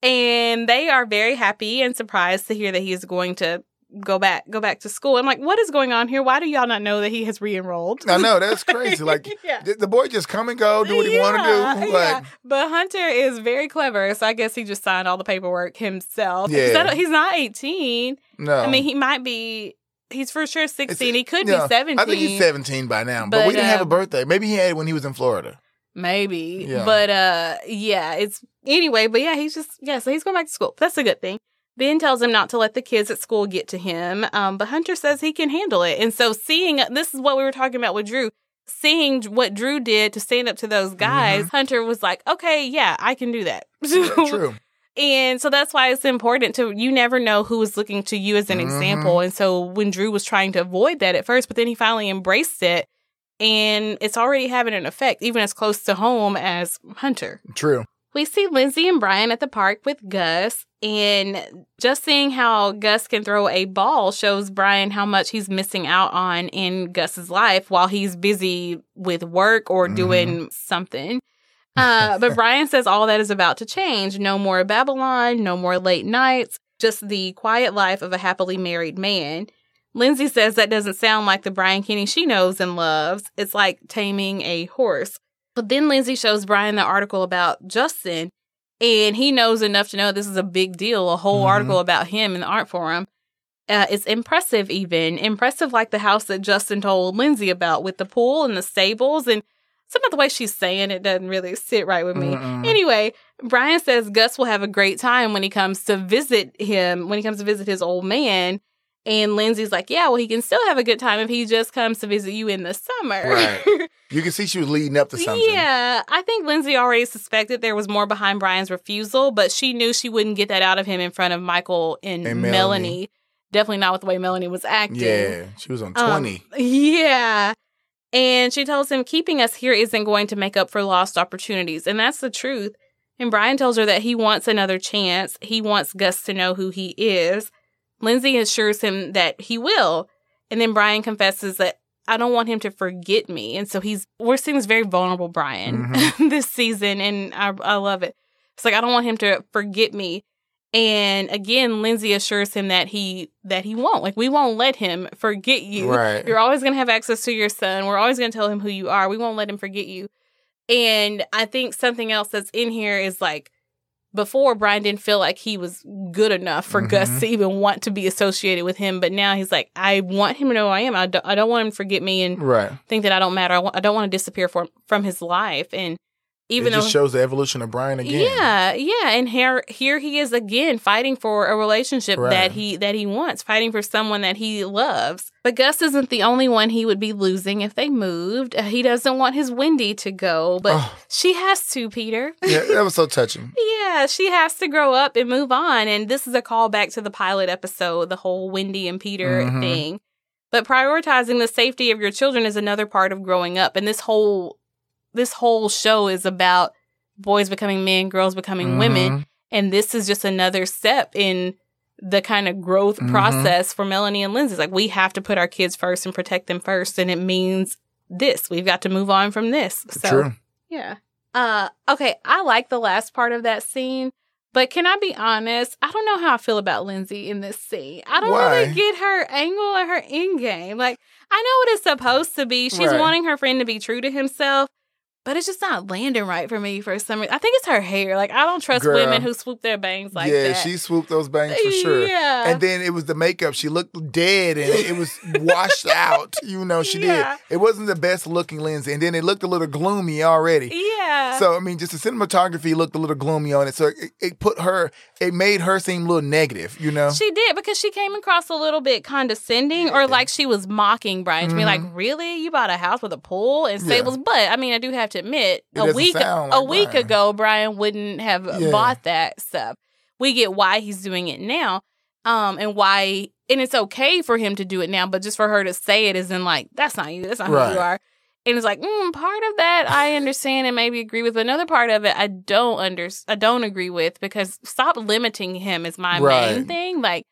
And they are very happy and surprised to hear that he is going to go back go back to school. I'm like, what is going on here? Why do y'all not know that he has re-enrolled? I know that's crazy. Like yeah. the, boy just come and go, do what he want to do. Yeah, Like, yeah. But Hunter is very clever, so I guess he just signed all the paperwork himself. Yeah. he's not 18. no. I mean, he might be. He's for sure 16. he could yeah, be 17. I think he's 17 by now, but, But, we didn't have a um, birthday. Maybe he had it when he was in Florida. Maybe. Yeah. But uh yeah, it's anyway, but yeah, he's just yeah, so he's going back to school. That's a good thing. Ben tells him not to let the kids at school get to him, um, but Hunter says he can handle it. And so seeing this is what we were talking about with Drew. Seeing what Drew did to stand up to those guys, Hunter was like, "Okay, yeah, I can do that." True. And so that's why it's important to you never know who is looking to you as an Mhm. example. And so when Drew was trying to avoid that at first, but then he finally embraced it and it's already having an effect, even as close to home as Hunter. True. We see Lindsay and Brian at the park with Gus, and just seeing how Gus can throw a ball shows Brian how much he's missing out on in Gus's life while he's busy with work or Mhm. doing something. Uh, but Brian says all that is about to change. No more Babylon, no more late nights, just the quiet life of a happily married man. Lindsay says that doesn't sound like the Brian Kinney she knows and loves. It's like taming a horse. But then Lindsay shows Brian the article about Justin, and he knows enough to know this is a big deal, a whole Mhm. article about him in the Artforum. Uh, it's impressive, even impressive, like the house that Justin told Lindsay about with the pool and the stables, and some of the way she's saying it doesn't really sit right with me. Mm-mm. Anyway, Brian says Gus will have a great time when he comes to visit him, when he comes to visit his old man. And Lindsay's like, yeah, well, he can still have a good time if he just comes to visit you in the summer. Right. You can see she was leading up to something. Yeah, I think Lindsay already suspected there was more behind Brian's refusal, but she knew she wouldn't get that out of him in front of Michael and, And Melanie. Melanie. Definitely not with the way Melanie was acting. Yeah, she was on Um, 20. yeah. And she tells him keeping us here isn't going to make up for lost opportunities. And that's the truth. And Brian tells her that he wants another chance. He wants Gus to know who he is. Lindsay assures him that he will. And then Brian confesses that I don't want him to forget me. And so he's, we're seeing this very vulnerable Brian mm-hmm. this season. And I, I love it. It's like, I don't want him to forget me. And again, Lindsay assures him that he, that he won't. Like, we won't let him forget you. Right. You're always going to have access to your son. We're always going to tell him who you are. We won't let him forget you. And I think something else that's in here is like before Brian didn't feel like he was good enough for Gus Mhm. to even want to be associated with him, but now he's like, I want him to know who I am. I don't, I don't want him to forget me and Right. think that I don't matter. I don't want to disappear from from his life. And even it though just shows the evolution of Brian again. yeah, yeah, and here here he is again fighting for a relationship Right. that he that he wants, fighting for someone that he loves. But Gus isn't the only one he would be losing if they moved. Uh, he doesn't want his Wendy to go, but Oh. she has to, Peter. Yeah, that was so touching. yeah, she has to grow up and move on. And this is a callback to the pilot episode, the whole Wendy and Peter Mhm. thing. But prioritizing the safety of your children is another part of growing up. And this whole this whole show is about boys becoming men, girls becoming women. Mhm. And this is just another step in the kind of growth Mhm. process for Melanie and Lindsay. It's Like we have to put our kids first and protect them first. And it means this. We've got to move on from this. So True. yeah. Uh okay, I like the last part of that scene, but can I be honest? I don't know how I feel about Lindsay in this scene. I don't Why? really get her angle or her end game. Like I know what it's supposed to be. She's Right. wanting her friend to be true to himself, but it's just not landing right for me for some reason. I think it's her hair. Like I don't trust Girl. women who swoop their bangs like yeah, that. Yeah, she swooped those bangs for sure. Yeah. And then it was the makeup. She looked dead and it was washed out. You know, she Yeah. did. It wasn't the best looking Lindsay. And then it looked a little gloomy already. yeah. So I mean, just the cinematography looked a little gloomy on it. So it, it put her, it made her seem a little negative. You know, She did because she came across a little bit condescending or like she was mocking Brian to be like, really? You bought a house with a pool and Mm-hmm. Stables? But I mean, I do have to admit, It a week sound a like week Brian. ago, Brian wouldn't have Yeah. bought that stuff. We get why he's doing it now. Um, and why and it's okay for him to do it now, but just for her to say it is in like, that's not you, that's not who you are. And it's like, mm, part of that I understand and maybe agree with, but another part of it I don't under I don't agree with because stop limiting him is my Right. main thing. Like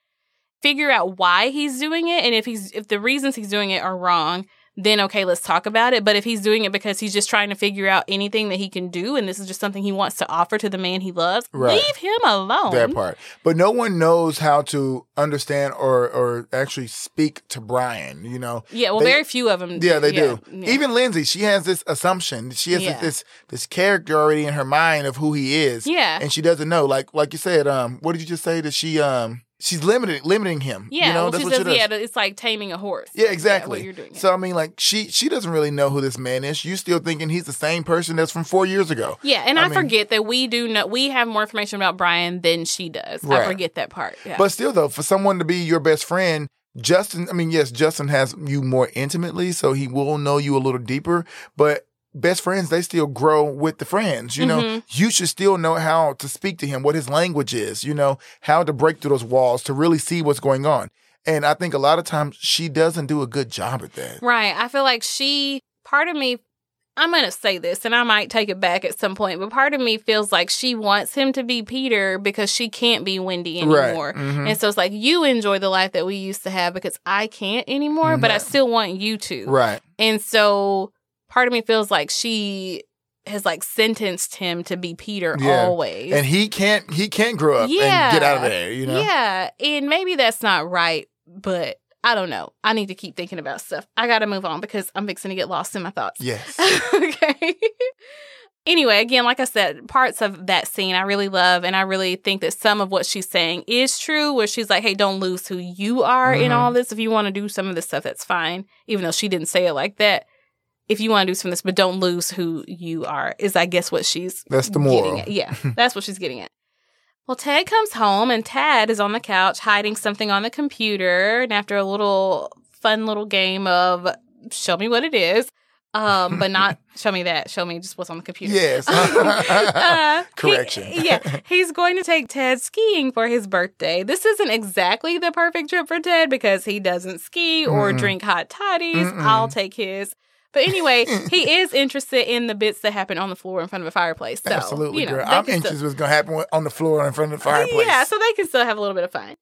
figure out why he's doing it and if he's if the reasons he's doing it are wrong then okay let's talk about it but if he's doing it because he's just trying to figure out anything that he can do and this is just something he wants to offer to the man he loves Right. leave him alone that part. But no one knows how to understand or or actually speak to Brian. You know, yeah well They- very few of them Yeah, they do. yeah. Even Lindsay, she has this assumption. She has Yeah. this this character already in her mind of who he is. Yeah. And she doesn't know. Like like you said, um, what did you just say that she um she's limited limiting him. yeah You know, well, that's she what says she does. yeah it's like taming a horse Yeah, exactly. what you're doing So I mean, like she she doesn't really know who this man is. You still thinking he's the same person that's from four years ago. yeah, and I I, mean- forget that we do know we have more information about Brian than she does. I forget that part. Yeah. But still, though, for someone to be your best friend, Justin. I mean, yes, Justin has you more intimately, so he will know you a little deeper. But best friends, they still grow with the friends. You know, Mhm. you should still know how to speak to him, what his language is. You know, how to break through those walls to really see what's going on. And I think a lot of times she doesn't do a good job at that. Right. I feel like she, part of me, I'm going to say this and I might take it back at some point, but part of me feels like she wants him to be Peter because she can't be Wendy Right. anymore. Mhm. And so it's like, you enjoy the life that we used to have because I can't anymore, but I still want you to. Right. And so part of me feels like she has like sentenced him to be Peter Yeah. always. And he can't. He can't grow up and get out of there. You know. Yeah. And maybe that's not right, but I don't know. I need to keep thinking about stuff. I got to move on because I'm fixing to get lost in my thoughts. Yes. okay. anyway, again, like I said, parts of that scene I really love, and I really think that some of what she's saying is true. Where she's like, "Hey, don't lose who you are in Mhm. all this. If you want to do some of this stuff, that's fine." Even though she didn't say it like that. If you want to do some of this, but don't lose who you are, is I guess what she's That's the getting moral. Yeah, that's what she's getting at. Well, Ted comes home and Tad is on the couch hiding something on the computer. And after a little fun little game of show me what it is, um, but not show me that, show me just what's on the computer. Yes. Uh, he- Correction. yeah, he's going to take Ted skiing for his birthday. This isn't exactly the perfect trip for Ted because he doesn't ski or Mm-mm. drink hot toddies. Mm-mm. I'll take his. But anyway, he is interested in the bits that happen on the floor in front of a fireplace. So, Absolutely, you know, girl. I'm still- anxious what's going to happen on the floor in front of the fireplace. yeah, so they can still have a little bit of fun.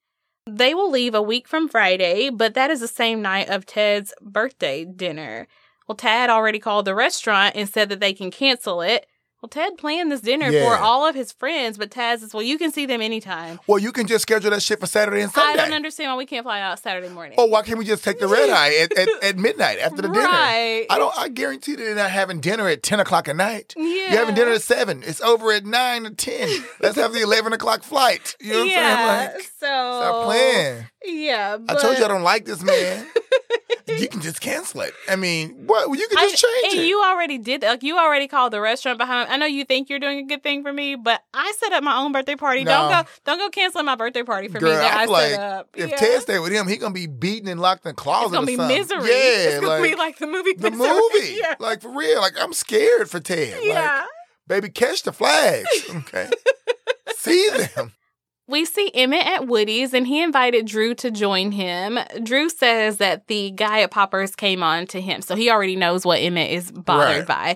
They will leave a week from Friday, but that is the same night of Ted's birthday dinner. Well, Tad already called the restaurant and said that they can cancel it. Well, Ted planned this dinner Yeah. for all of his friends, but Tad says, well, you can see them anytime. Well, you can just schedule that shit for Saturday and Sunday. I don't understand why we can't fly out Saturday morning. Oh, why can't we just take the red eye at, at, at midnight after the dinner? I don't. I guarantee that they're not having dinner at ten o'clock at night. Yeah. You're having dinner at seven. It's over at nine or ten. Let's have the eleven o'clock flight. You know what yeah. I'm saying? Like, so stop playing. Yeah, I told you I don't like this man. you can just cancel it. I mean, what? You can I- just change and it. you already did that. Like you already called the restaurant behind. I know you think you're doing a good thing for me, but I set up my own birthday party. Don't go. Don't go canceling my birthday party for Girl, me that I I, feel set up. if Yeah. Ted stay with him, he gonna be beaten and locked in a closet. it's gonna be something. misery. Yeah, it's gonna like, be like the movie. the Misery. movie. Yeah. Like for real. Like I'm scared for Ted. yeah. Like, baby, catch the flags. Okay. See them. We see Emmett at Woody's and he invited Drew to join him. Drew says that the guy at Poppers came on to him, so he already knows what Emmett is bothered Right. by.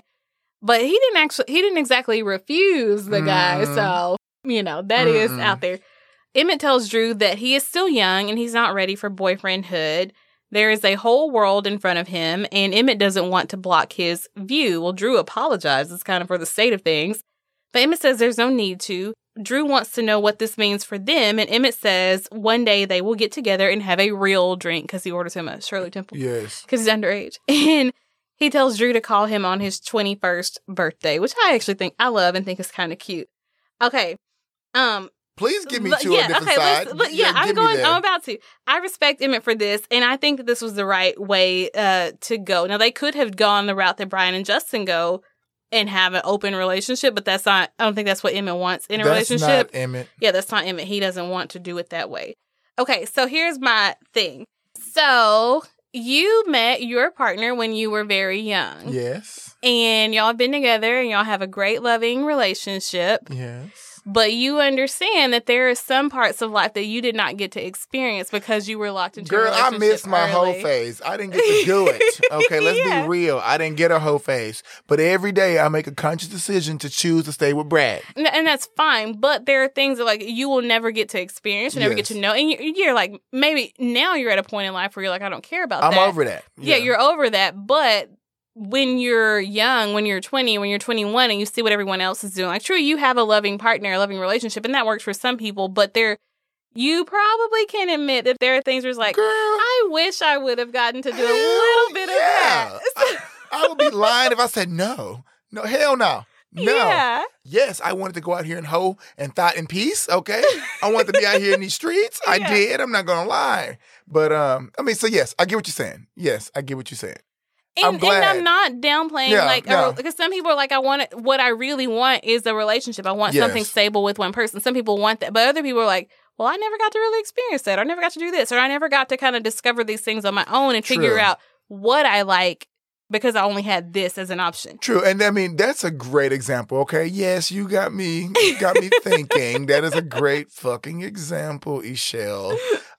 But he didn't actually he didn't exactly refuse the guy, Mm. so you know, that is Mm-mm. out there. Emmett tells Drew that he is still young and he's not ready for boyfriendhood. There is a whole world in front of him, and Emmett doesn't want to block his view. Well, Drew apologizes kind of for the state of things, but Emmett says there's no need to. Drew wants to know what this means for them, and Emmett says one day they will get together and have a real drink because he orders him a Shirley Temple Yes. because he's underage. And he tells Drew to call him on his 21st birthday, which I actually think I love and think is kind of cute. Okay. Um, Please give me two on different okay, side. let's- but yeah, I'm going. I'm about to. I respect Emmett for this, and I think that this was the right way uh, to go. Now they could have gone the route that Brian and Justin go and have an open relationship, but that's not. I don't think that's what Emmett wants in a That's relationship. not Emmett. Yeah, that's not Emmett. He doesn't want to do it that way. Okay, so here's my thing. So you met your partner when you were very young, Yes. and y'all have been together, and y'all have a great, loving relationship. Yes. But you understand that there are some parts of life that you did not get to experience because you were locked into a Girl, I missed my whole phase. I didn't get to do it. Okay, let's Yeah. be real. I didn't get a whole phase. But every day I make a conscious decision to choose to stay with Brad. And that's fine. But there are things that like you will never get to experience, you never get to know, and you're, you're like maybe now you're at a point in life where you're like I don't care about that. I'm that. over that. yeah, you're over that. But when you're young, when you're 20, when you're 21, and you see what everyone else is doing, like true, you have a loving partner, a loving relationship, and that works for some people. But there, you probably can admit that there are things where it's like, Girl, I wish I would have gotten to do a little bit yeah. of that. I, I would be lying if I said no. No, hell no. No. Yeah. Yes, I wanted to go out here and hoe and thought in peace. Okay, I wanted to be out here in these streets. I did. I'm not gonna lie, but um, I mean, so yes, I get what you're saying. Yes, I get what you're saying. And, I'm glad. and I'm not downplaying Yeah, like no. because some people are like I want it, what I really want is a relationship. I want something stable with one person. Some people want that, but other people are like, well, I never got to really experience that. Or I never got to do this, or I never got to kind of discover these things on my own and figure out what I like because I only had this as an option. True, and I mean that's a great example. Okay, yes, you got me, you got me thinking. That is a great fucking example, Ishelle.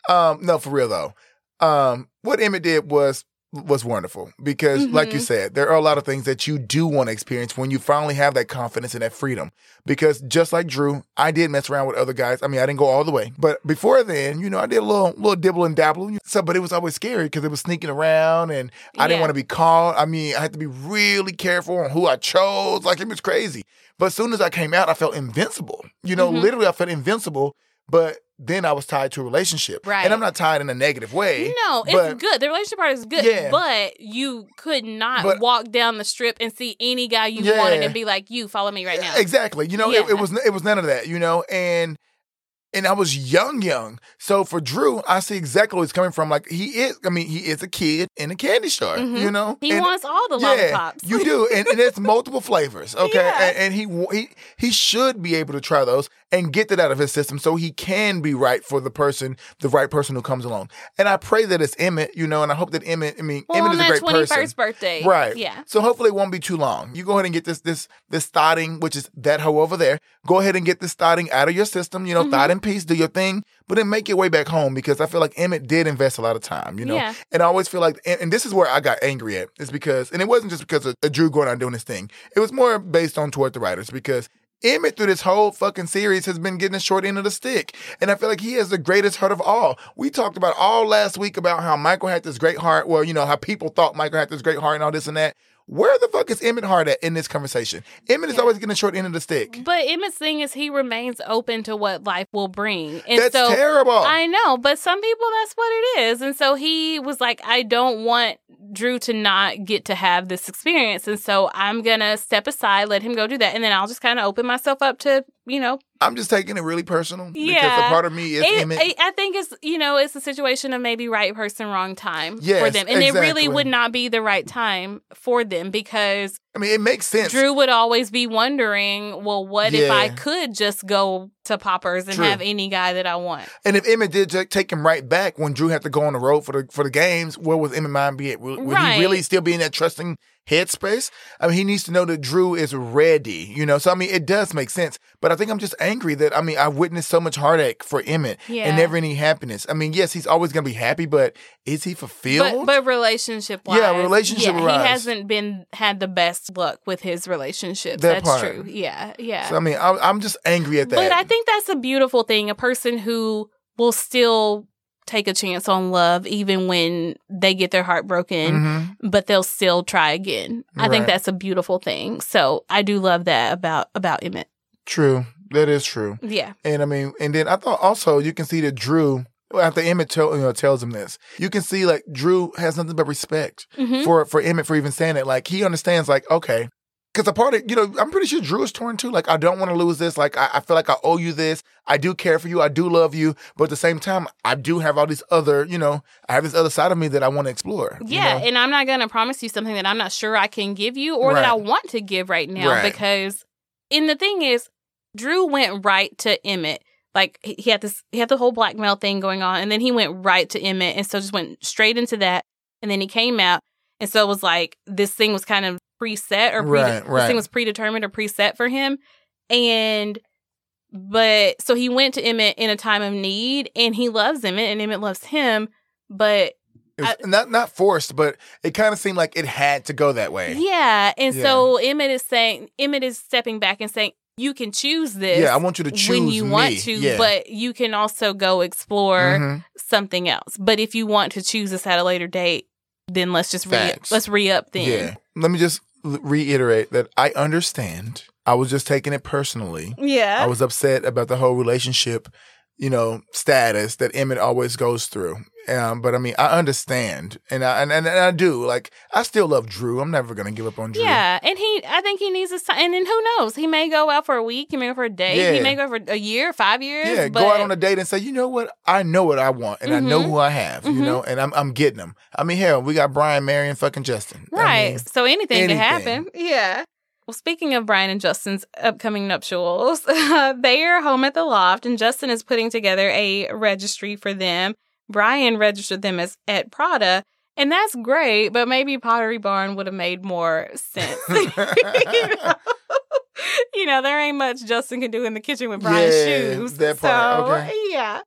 Um, no, for real though. Um, what Emmett did was was wonderful because, like you Mhm. said, there are a lot of things that you do want to experience when you finally have that confidence and that freedom. Because just like Drew, I did mess around with other guys. I mean, I didn't go all the way, but before then, you know, I did a little little dibble and dabble. So, but it was always scary because it was sneaking around, and I didn't want to be caught. I mean, I had to be really careful on who I chose. Like it was crazy. But as soon as I came out, I felt invincible. You know, Mhm. literally, I felt invincible. But then I was tied to a relationship, Right. And I'm not tied in a negative way. No, it's good. The relationship part is good, Yeah. but you could not But- walk down the strip and see any guy you Yeah. wanted and be like, "You follow me right now." Exactly. You know, it, Yeah. it was it was none of that. You know, and and I was young, young. So for Drew, I see exactly where he's coming from. Like he is. I mean, he is a kid in a candy store. Mhm. You know, He And- wants all the yeah, lollipops. you do, and, and it's multiple flavors. Okay, Yeah. and, and he he he should be able to try those and get that out of his system, so he can be right for the person, the right person who comes along. And I pray that it's Emmett, you know, and I hope that Emmett. I mean, well, Emmett on is a great twenty person. first birthday, Right. Yeah. So hopefully it won't be too long. You go ahead and get this this this starting, which is that hoe over there. Go ahead and get this starting out of your system. You know, Mhm. thought in peace, do your thing, but then make your way back home because I feel like Emmett did invest a lot of time. You know, Yeah. and I always feel like, and, and this is where I got angry at, is because, and it wasn't just because of, of Drew going out and doing his thing. It was more based on toward the writers because. Emmett through this whole fucking series has been getting the short end of the stick. And I feel like he has the greatest heart of all. We talked about all last week about how Michael had this great heart. Well, you know, how people thought Michael had this great heart and all this and that. Where the fuck is Emmett Hart at in this conversation? Emmett is always getting the short end of the stick. But Emmett's thing is he remains open to what life will bring, and That's so terrible. I know, but some people that's what it is. And so he was like, I don't want Drew to not get to have this experience. And so I'm going to step aside, let him go do that. And then I'll just kind of open myself up to, you know, I'm just taking it really personal because a part of me is it- Emmett. I- think it's, you know, it's a situation of maybe right person, wrong time for them. And it really would not be the right time for them because I mean, it makes sense. Drew would always be wondering, well, what if I could just go to Poppers and True. have any guy that I want? And if Emmett did take him right back when Drew had to go on the road for the for the games, where was Emmett mind be at? Would, would Right. he really still be in that trusting headspace? I mean, he needs to know that Drew is ready, you know. So I mean, it does make sense. But I think I'm just angry that I mean I witnessed so much heartache for Emmett Yeah. and never any happiness. I mean, yes, he's always gonna be happy, but is he fulfilled? But, but relationship wise, Yeah, relationship yeah, wise. he hasn't been had the best luck with his relationships. That that's part. true. Yeah, yeah. so I mean, I, I'm just angry at that. but I think that's a beautiful thing. A person who will still take a chance on love even when they get their heart broken, Mhm. but they'll still try again. I think that's a beautiful thing. So I do love that about about Emmett. True, that is true. Yeah. And I mean, and then I thought also you can see that Drew after Emmett tell, you know, tells him this, you can see like Drew has nothing but respect Mhm. for for Emmett for even saying it. Like he understands, like okay, because a part of you know, I'm pretty sure Drew is torn too. Like I don't want to lose this. Like I, I feel like I owe you this. I do care for you. I do love you, but at the same time, I do have all these other, you know, I have this other side of me that I want to explore. you Yeah, know? and I'm not going to promise you something that I'm not sure I can give you or that I want to give right now Right. because and the thing is Drew went right to Emmett. Like he had this he had the whole blackmail thing going on and then he went right to Emmett and so just went straight into that and then he came out and so it was like this thing was kind of preset or pre- Right, this right. thing was predetermined or preset for him and but so he went to Emmett in a time of need and he loves Emmett and Emmett loves him but was not not forced, but it kind of seemed like it had to go that way. Yeah. And Yeah. so Emmett is saying, Emmett is stepping back and saying, you can choose this. Yeah, I want you to choose when you me. want to, Yeah. but you can also go explore Mhm. something else. But if you want to choose this at a later date, then let's just re let's re up then. Yeah. Let me just reiterate that I understand. I was just taking it personally. Yeah. I was upset about the whole relationship, you know, status that Emmett always goes through. Um, but I mean, I understand, and I and, and I do. Like, I still love Drew. I'm never gonna give up on Drew. Yeah, and he, I think he needs a time. And then who knows? He may go out for a week. He may go for a day. He may go for a year, five years. Yeah, but, go out on a date and say, you know what, I know what I want, and I know Mhm. who I have, you Mhm. know, and I'm I'm getting them. I mean, hell, we got Brian, Mary, and fucking Justin. I Right. mean, so anything, anything. can happen. Yeah. Well, speaking of Brian and Justin's upcoming nuptials, they are home at the loft, and Justin is putting together a registry for them. Brian registered them as at Prada, and that's great, but maybe Pottery Barn would have made more sense. you, know? You know, there ain't much Justin can do in the kitchen with Brian's Yeah, shoes. that part, so, okay. yeah.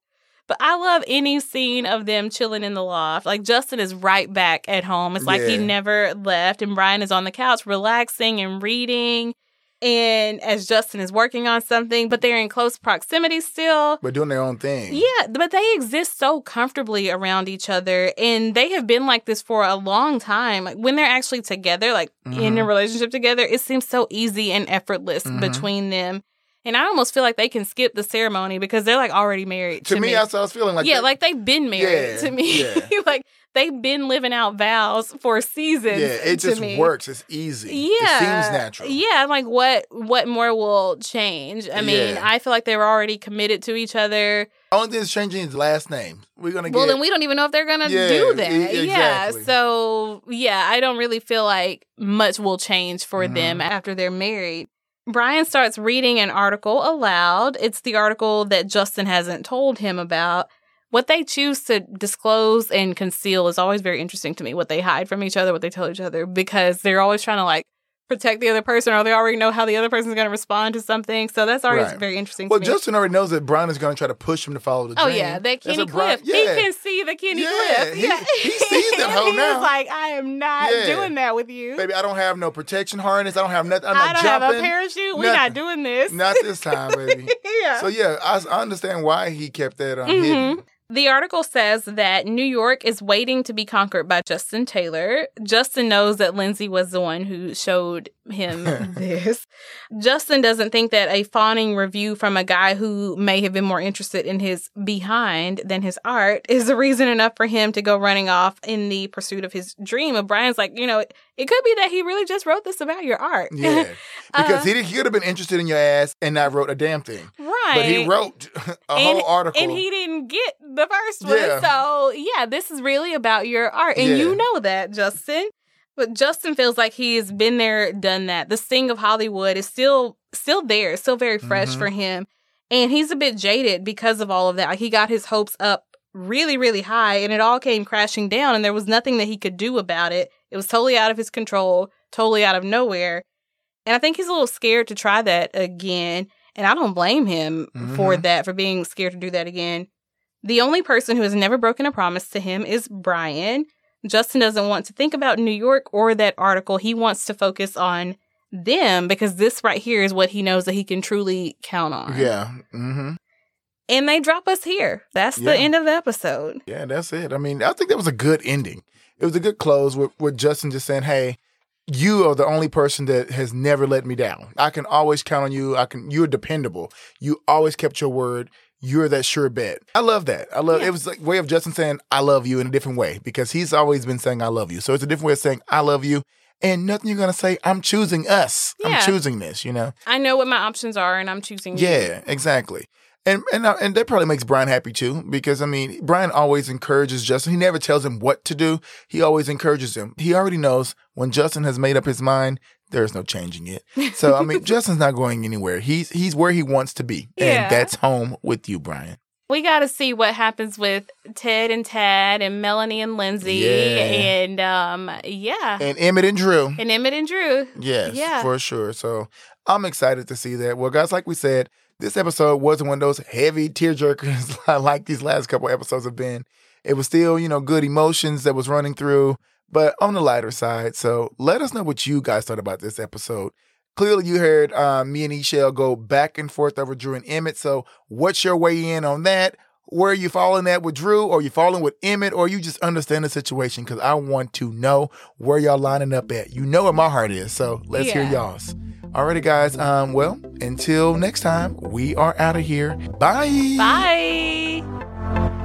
But I love any scene of them chilling in the loft. Like Justin is right back at home. It's like he never left, and Brian is on the couch relaxing and reading. And as Justin is working on something, but they're in close proximity still. but doing their own thing. Yeah, but they exist so comfortably around each other, and they have been like this for a long time. Like when they're actually together, like in a Mhm. relationship together, it seems so easy and effortless Mhm. between them. And I almost feel like they can skip the ceremony because they're like already married. To, To, me, that's what I was feeling like. yeah, that- like they've been married Yeah, to me. yeah. like they've been living out vows for seasons. yeah, it just me. works. It's easy. Yeah, it seems natural. Yeah, like what what more will change? I mean, Yeah. I feel like they were already committed to each other. Only thing that's changing is last name. We're gonna Well, then we don't even know if they're gonna Yeah, do that. e- Yeah. So yeah, I don't really feel like much will change for Mhm. them after they're married. Brian starts reading an article aloud. It's the article that Justin hasn't told him about. What they choose to disclose and conceal is always very interesting to me. What they hide from each other, what they tell each other, because they're always trying to like protect the other person or they already know how the other person's going to respond to something. So that's always Right. very interesting well, to. Justin already knows that Brian is gonna try to push him to follow the Oh yeah, that Kenny Cliff. He can see the Kenny Yeah, Cliff. he- Yeah, he sees that And hoe now. was like, "I am not Yeah. doing that with you. Baby, I don't have no protection harness. I don't have nothing. I'm I don't jumping. have a parachute. We're not doing this. Not this time, baby. yeah. So yeah, I, I understand why he kept that um, Mhm. hidden. The article says that New York is waiting to be conquered by Justin Taylor. Justin knows that Lindsay was the one who showed him this. Justin doesn't think that a fawning review from a guy who may have been more interested in his behind than his art is a reason enough for him to go running off in the pursuit of his dream. Of Brian's like, you know, it, it could be that he really just wrote this about your art. Yeah, because Uh, he, he could have been interested in your ass and not wrote a damn thing. right. But he wrote a and, whole article. And he didn't get the first one. Yeah. So, yeah, this is really about your art. And Yeah. you know that, Justin. But Justin feels like he's been there, done that. The sting of Hollywood is still still there, still very fresh Mhm. for him. And he's a bit jaded because of all of that. Like he got his hopes up really, really high and it all came crashing down and there was nothing that he could do about it. It was totally out of his control, totally out of nowhere. And I think he's a little scared to try that again. And I don't blame him for Mhm. that, for being scared to do that again. The only person who has never broken a promise to him is Brian. Justin doesn't want to think about New York or that article. He wants to focus on them because this right here is what he knows that he can truly count on. yeah, Mm-hmm. And they drop us here. That's Yeah. the end of the episode. yeah, that's it. I mean, I think that was a good ending. It was a good close with, with Justin just saying, "Hey, you are the only person that has never let me down. I can always count on you. I can. You're dependable. You always kept your word. you're that sure bet. I love that. I love Yeah. it was like way of Justin saying I love you in a different way because he's always been saying I love you. So it's a different way of saying I love you. And nothing you're gonna say, I'm choosing us. Yeah. I'm choosing this, you know? I know what my options are, and I'm choosing you. Yeah, exactly. And and uh, and that probably makes Brian happy too because I mean Brian always encourages Justin. He never tells him what to do. He always encourages him. He already knows when Justin has made up his mind, there's no changing it. So I mean Justin's not going anywhere. He's he's where he wants to be, Yeah. and that's home with you, Brian. We got to see what happens with Ted and Tad and Melanie and Lindsay Yeah. and um yeah And Emmett and Drew. and Emmett and Drew. Yes, Yeah. for sure. So I'm excited to see that. Well, guys, like we said, this episode wasn't one of those heavy tearjerkers like these last couple episodes have been. It was still, you know, good emotions that was running through, but on the lighter side. So let us know what you guys thought about this episode. Clearly, you heard uh, me and Eshell go back and forth over Drew and Emmett. So, what's your way in on that? Where are you falling at with Drew, or you falling with Emmett, or you just understand the situation? Because I want to know where y'all lining up at. You know where my heart is. So let's hear y'all's. Alrighty, guys. Um, well, until next time, we are out of here. Bye. Bye.